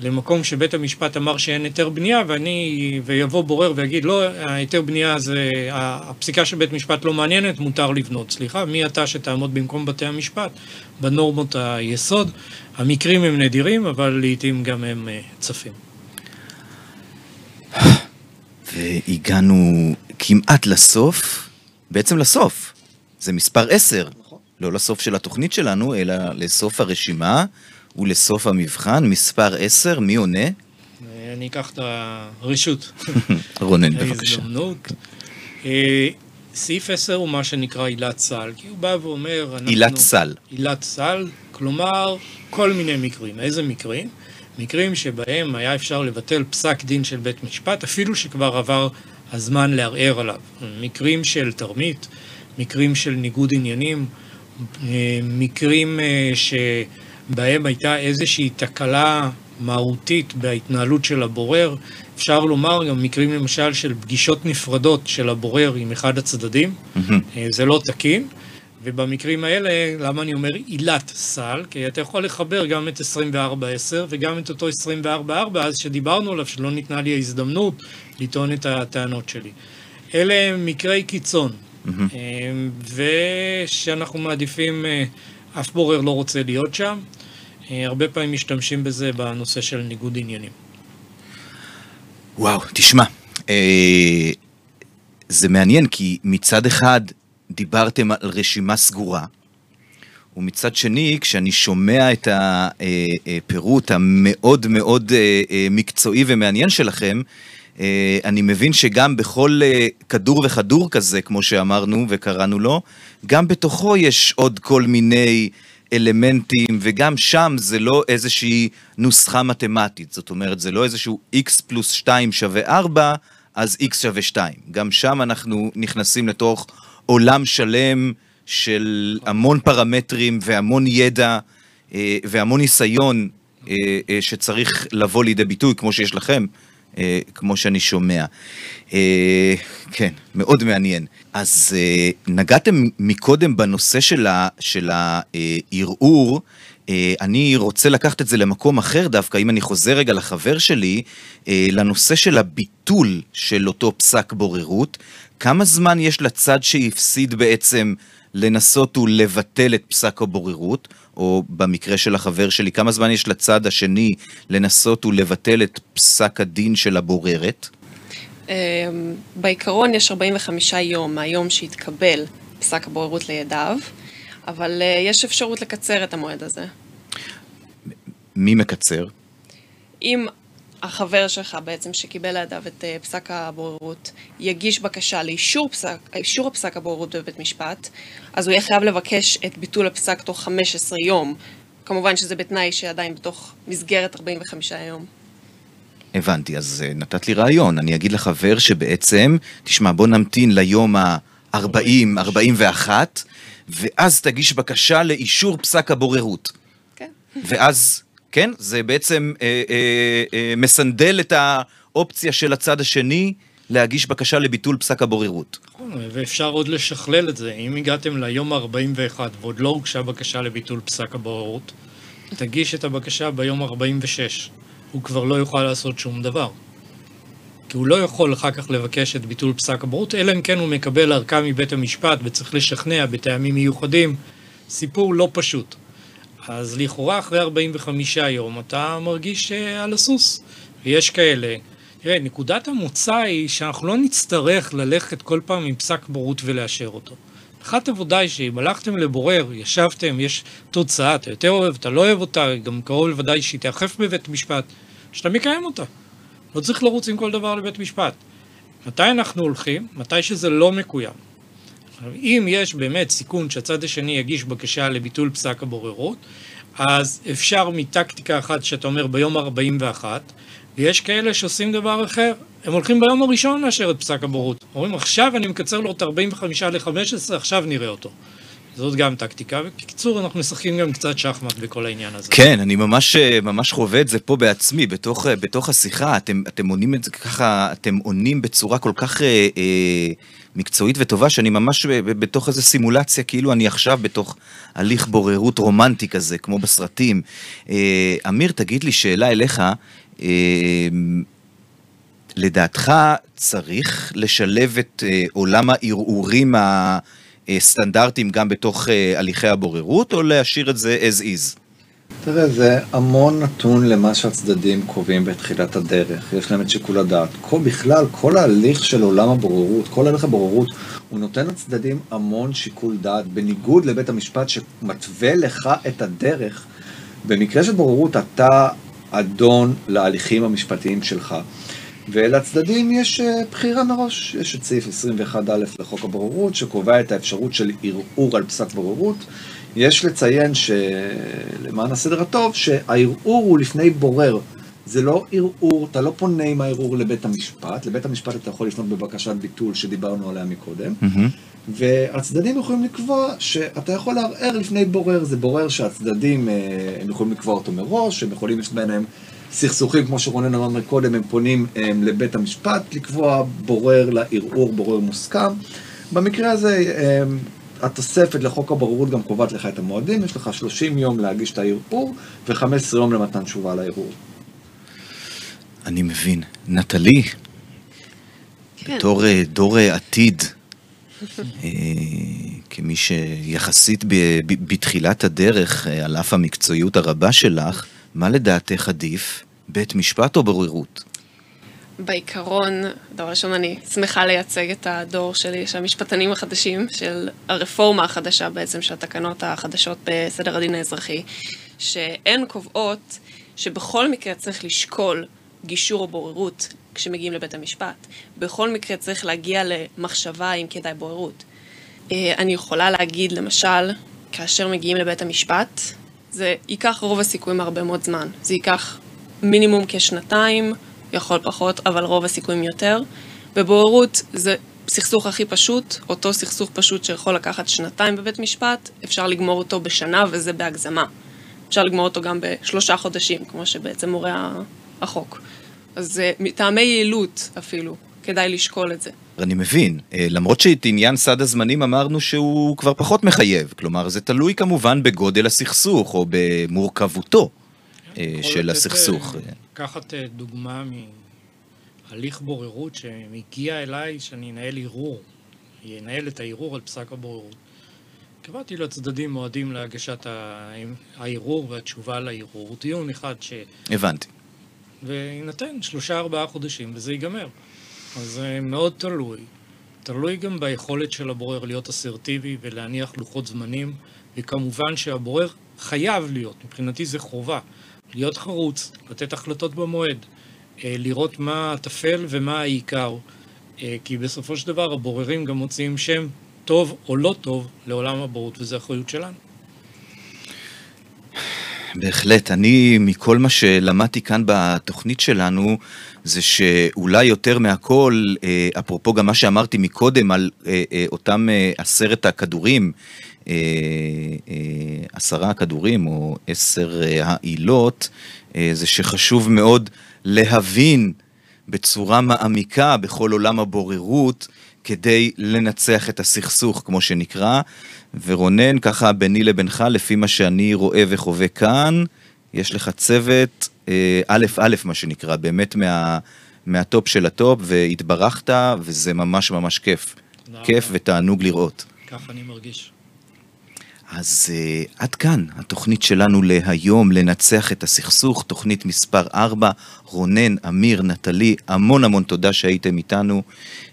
למקום שבית המשפט אמר שאין היתר בנייה, ואני, ויבוא בורר ויגיד, לא, ההיתר בנייה זה, הפסיקה של בית משפט לא מעניינת, מותר לבנות. סליחה, מי אתה שתעמוד במקום בתי המשפט בנורמות היסוד? המקרים הם נדירים, אבל לעיתים גם הם אה, צפים. והגענו כמעט לסוף, בעצם לסוף. זה מספר עשר. נכון. לא לסוף של התוכנית שלנו, אלא לסוף הרשימה. ולסוף המבחן, מספר 10, מי עונה? אני אקח את הרשות. רונן, בבקשה. אה, סעיף 10 הוא מה שנקרא עילת סל, כי הוא בא ואומר... עילת סל. עילת סל, כלומר, כל מיני מקרים. איזה מקרים? מקרים שבהם היה אפשר לבטל פסק דין של בית משפט, אפילו שכבר עבר הזמן לערער עליו. מקרים של תרמית, מקרים של ניגוד עניינים, אה, מקרים אה, ש... בהם הייתה איזושהי תקלה מהותית בהתנהלות של הבורר. אפשר לומר גם מקרים למשל של פגישות נפרדות של הבורר עם אחד הצדדים, mm-hmm. זה לא תקין. ובמקרים האלה, למה אני אומר עילת סל? כי אתה יכול לחבר גם את 24-10 וגם את אותו 24-4, אז שדיברנו עליו, שלא ניתנה לי ההזדמנות לטעון את הטענות שלי. אלה הם מקרי קיצון, mm-hmm. ושאנחנו מעדיפים, אה, אף בורר לא רוצה להיות שם. אה, הרבה פעמים משתמשים בזה בנושא של ניגוד עניינים. וואו, תשמע, אה, זה מעניין כי מצד אחד דיברתם על רשימה סגורה, ומצד שני, כשאני שומע את הפירוט המאוד מאוד מקצועי ומעניין שלכם, אני מבין שגם בכל כדור וכדור כזה, כמו שאמרנו וקראנו לו, גם בתוכו יש עוד כל מיני אלמנטים, וגם שם זה לא איזושהי נוסחה מתמטית. זאת אומרת, זה לא איזשהו x פלוס 2 שווה 4, אז x שווה 2. גם שם אנחנו נכנסים לתוך עולם שלם של המון פרמטרים והמון ידע אה, והמון ניסיון אה, אה, שצריך לבוא לידי ביטוי, כמו שיש לכם, כמו שאני שומע. כן, מאוד מעניין. אז uh, נגעתם מקודם בנושא של הערעור, אני רוצה לקחת את זה למקום אחר דווקא, אם אני חוזר רגע לחבר שלי, לנושא של הביטול של אותו פסק בוררות. כמה זמן יש לצד שהפסיד בעצם לנסות ולבטל את פסק הבוררות, או במקרה של החבר שלי, כמה זמן יש לצד השני לנסות ולבטל את פסק הדין של הבוררת? אמ, בעיקרון יש 45 יום מהיום שהתקבל פסק הבוררות לידיו, אבל אה, יש אפשרות לקצר את המועד הזה. מי מקצר? אם החבר שלך בעצם שקיבל לידיו את אה, פסק הבוררות יגיש בקשה לאישור פסק, אישור הפסק הבוררות בבית משפט, אז הוא יהיה חייב לבקש את ביטול הפסק תוך 15 יום. כמובן שזה בתנאי שעדיין בתוך מסגרת 45 יום. הבנתי, אז uh, נתת לי רעיון. אני אגיד לחבר שבעצם, תשמע, בוא נמתין ליום ה-40, 41, ואז תגיש בקשה לאישור פסק הבוררות. כן. ואז, כן, זה בעצם אה, אה, אה, מסנדל את האופציה של הצד השני להגיש בקשה לביטול פסק הבוררות. נכון, ואפשר עוד לשכלל את זה. אם הגעתם ליום ה-41 ועוד לא הוגשה בקשה לביטול פסק הבוררות, תגיש את הבקשה ביום ה-46. הוא כבר לא יוכל לעשות שום דבר. כי הוא לא יכול אחר כך לבקש את ביטול פסק הבורות, אלא אם כן הוא מקבל ארכה מבית המשפט וצריך לשכנע בטעמים מיוחדים. סיפור לא פשוט. אז לכאורה אחרי 45 יום אתה מרגיש אה, על הסוס. ויש כאלה. תראה, נקודת המוצא היא שאנחנו לא נצטרך ללכת כל פעם עם פסק בורות ולאשר אותו. הנחת עבודה היא שאם הלכתם לבורר, ישבתם, יש תוצאה, אתה יותר אוהב, אתה לא אוהב אותה, גם קרוב לוודאי שהיא תיאכף בבית משפט, שאתה מקיים אותה. לא צריך לרוץ עם כל דבר לבית משפט. מתי אנחנו הולכים? מתי שזה לא מקוים. אם יש באמת סיכון שהצד השני יגיש בקשה לביטול פסק הבוררות, אז אפשר מטקטיקה אחת שאתה אומר ביום 41, ויש כאלה שעושים דבר אחר, הם הולכים ביום הראשון לאשר את פסק הבורות. אומרים, עכשיו אני מקצר לו את 45 ל-15, עכשיו נראה אותו. זאת גם טקטיקה, ובקיצור, אנחנו משחקים גם קצת שחמט בכל העניין הזה. כן, אני ממש, ממש חווה את זה פה בעצמי, בתוך, בתוך השיחה. אתם, אתם עונים את זה ככה, אתם עונים בצורה כל כך אה, אה, מקצועית וטובה, שאני ממש בתוך איזו סימולציה, כאילו אני עכשיו בתוך הליך בוררות רומנטי כזה, כמו בסרטים. אה, אמיר, תגיד לי שאלה אליך. אה, לדעתך צריך לשלב את אה, עולם הערעורים הסטנדרטיים גם בתוך אה, הליכי הבוררות, או להשאיר את זה as is? תראה, זה המון נתון למה שהצדדים קובעים בתחילת הדרך. יש להם את שיקול הדעת. כל, בכלל, כל ההליך של עולם הבוררות, כל הליך הבוררות, הוא נותן לצדדים המון שיקול דעת, בניגוד לבית המשפט שמתווה לך את הדרך. במקרה של בוררות, אתה אדון להליכים המשפטיים שלך. ולצדדים יש אה, בחירה מראש, יש את סעיף 21א לחוק הבוררות שקובע את האפשרות של ערעור על פסק בוררות. יש לציין שלמען הסדר הטוב, שהערעור הוא לפני בורר. זה לא ערעור, אתה לא פונה עם הערעור לבית המשפט, לבית המשפט אתה יכול לפנות בבקשת ביטול שדיברנו עליה מקודם, mm-hmm. והצדדים יכולים לקבוע שאתה יכול לערער לפני בורר, זה בורר שהצדדים, אה, הם יכולים לקבוע אותו מראש, הם יכולים, יש ביניהם סכסוכים, כמו שרונן אמר קודם, הם פונים הם, לבית המשפט לקבוע בורר לערעור, בורר מוסכם. במקרה הזה, הם, התוספת לחוק הבוררות גם קובעת לך את המועדים, יש לך 30 יום להגיש את הערעור ו-15 יום למתן תשובה על הערעור. אני מבין. נטלי, כן. בתור אה, דור אה, עתיד, אה, כמי שיחסית בתחילת הדרך, על אף המקצועיות הרבה שלך, מה לדעתך עדיף, בית משפט או בוררות? בעיקרון, דבר ראשון, אני שמחה לייצג את הדור שלי, של המשפטנים החדשים, של הרפורמה החדשה בעצם, של התקנות החדשות בסדר הדין האזרחי, שהן קובעות שבכל מקרה צריך לשקול גישור או בוררות כשמגיעים לבית המשפט. בכל מקרה צריך להגיע למחשבה אם כדאי בוררות. אה, אני יכולה להגיד, למשל, כאשר מגיעים לבית המשפט, זה ייקח רוב הסיכויים הרבה מאוד זמן. זה ייקח מינימום כשנתיים, יכול פחות, אבל רוב הסיכויים יותר. בבוררות זה סכסוך הכי פשוט, אותו סכסוך פשוט שיכול לקחת שנתיים בבית משפט, אפשר לגמור אותו בשנה וזה בהגזמה. אפשר לגמור אותו גם בשלושה חודשים, כמו שבעצם מורה החוק. אז מטעמי יעילות אפילו, כדאי לשקול את זה. אני מבין, אה, למרות שאת עניין סד הזמנים אמרנו שהוא כבר פחות מחייב, כלומר זה תלוי כמובן בגודל הסכסוך או במורכבותו אה, של הסכסוך. אה, לקחת דוגמה מהליך בוררות שמגיע אליי שאני אנהל ערעור, ינהל את הערעור על פסק הבוררות. קבעתי לצדדים מועדים להגשת הערעור והתשובה לערעור, דיון אחד ש... הבנתי. ויינתן שלושה ארבעה חודשים וזה ייגמר. אז זה מאוד תלוי. תלוי גם ביכולת של הבורר להיות אסרטיבי ולהניח לוחות זמנים, וכמובן שהבורר חייב להיות, מבחינתי זה חובה, להיות חרוץ, לתת החלטות במועד, אה, לראות מה הטפל ומה העיקר, אה, כי בסופו של דבר הבוררים גם מוציאים שם טוב או לא טוב לעולם הבורות, וזו אחריות שלנו. בהחלט. אני, מכל מה שלמדתי כאן בתוכנית שלנו, זה שאולי יותר מהכל, אה, אפרופו גם מה שאמרתי מקודם על אותם עשרת הכדורים, עשרה הכדורים או עשר העילות, זה שחשוב מאוד להבין בצורה מעמיקה בכל עולם הבוררות, כדי לנצח את הסכסוך, כמו שנקרא. ורונן, ככה ביני לבינך, לפי מה שאני רואה וחווה כאן, יש לך צוות אה, א' א', מה שנקרא, באמת מה, מה top של ה top, והתברכת, וזה ממש ממש כיף. כיף. ותענוג לראות. ככה אני מרגיש. אז uh, עד כאן התוכנית שלנו להיום, לנצח את הסכסוך, תוכנית מספר 4. רונן, אמיר, נטלי, המון המון תודה שהייתם איתנו.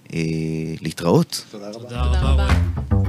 Uh, להתראות. תודה רבה. תודה רבה.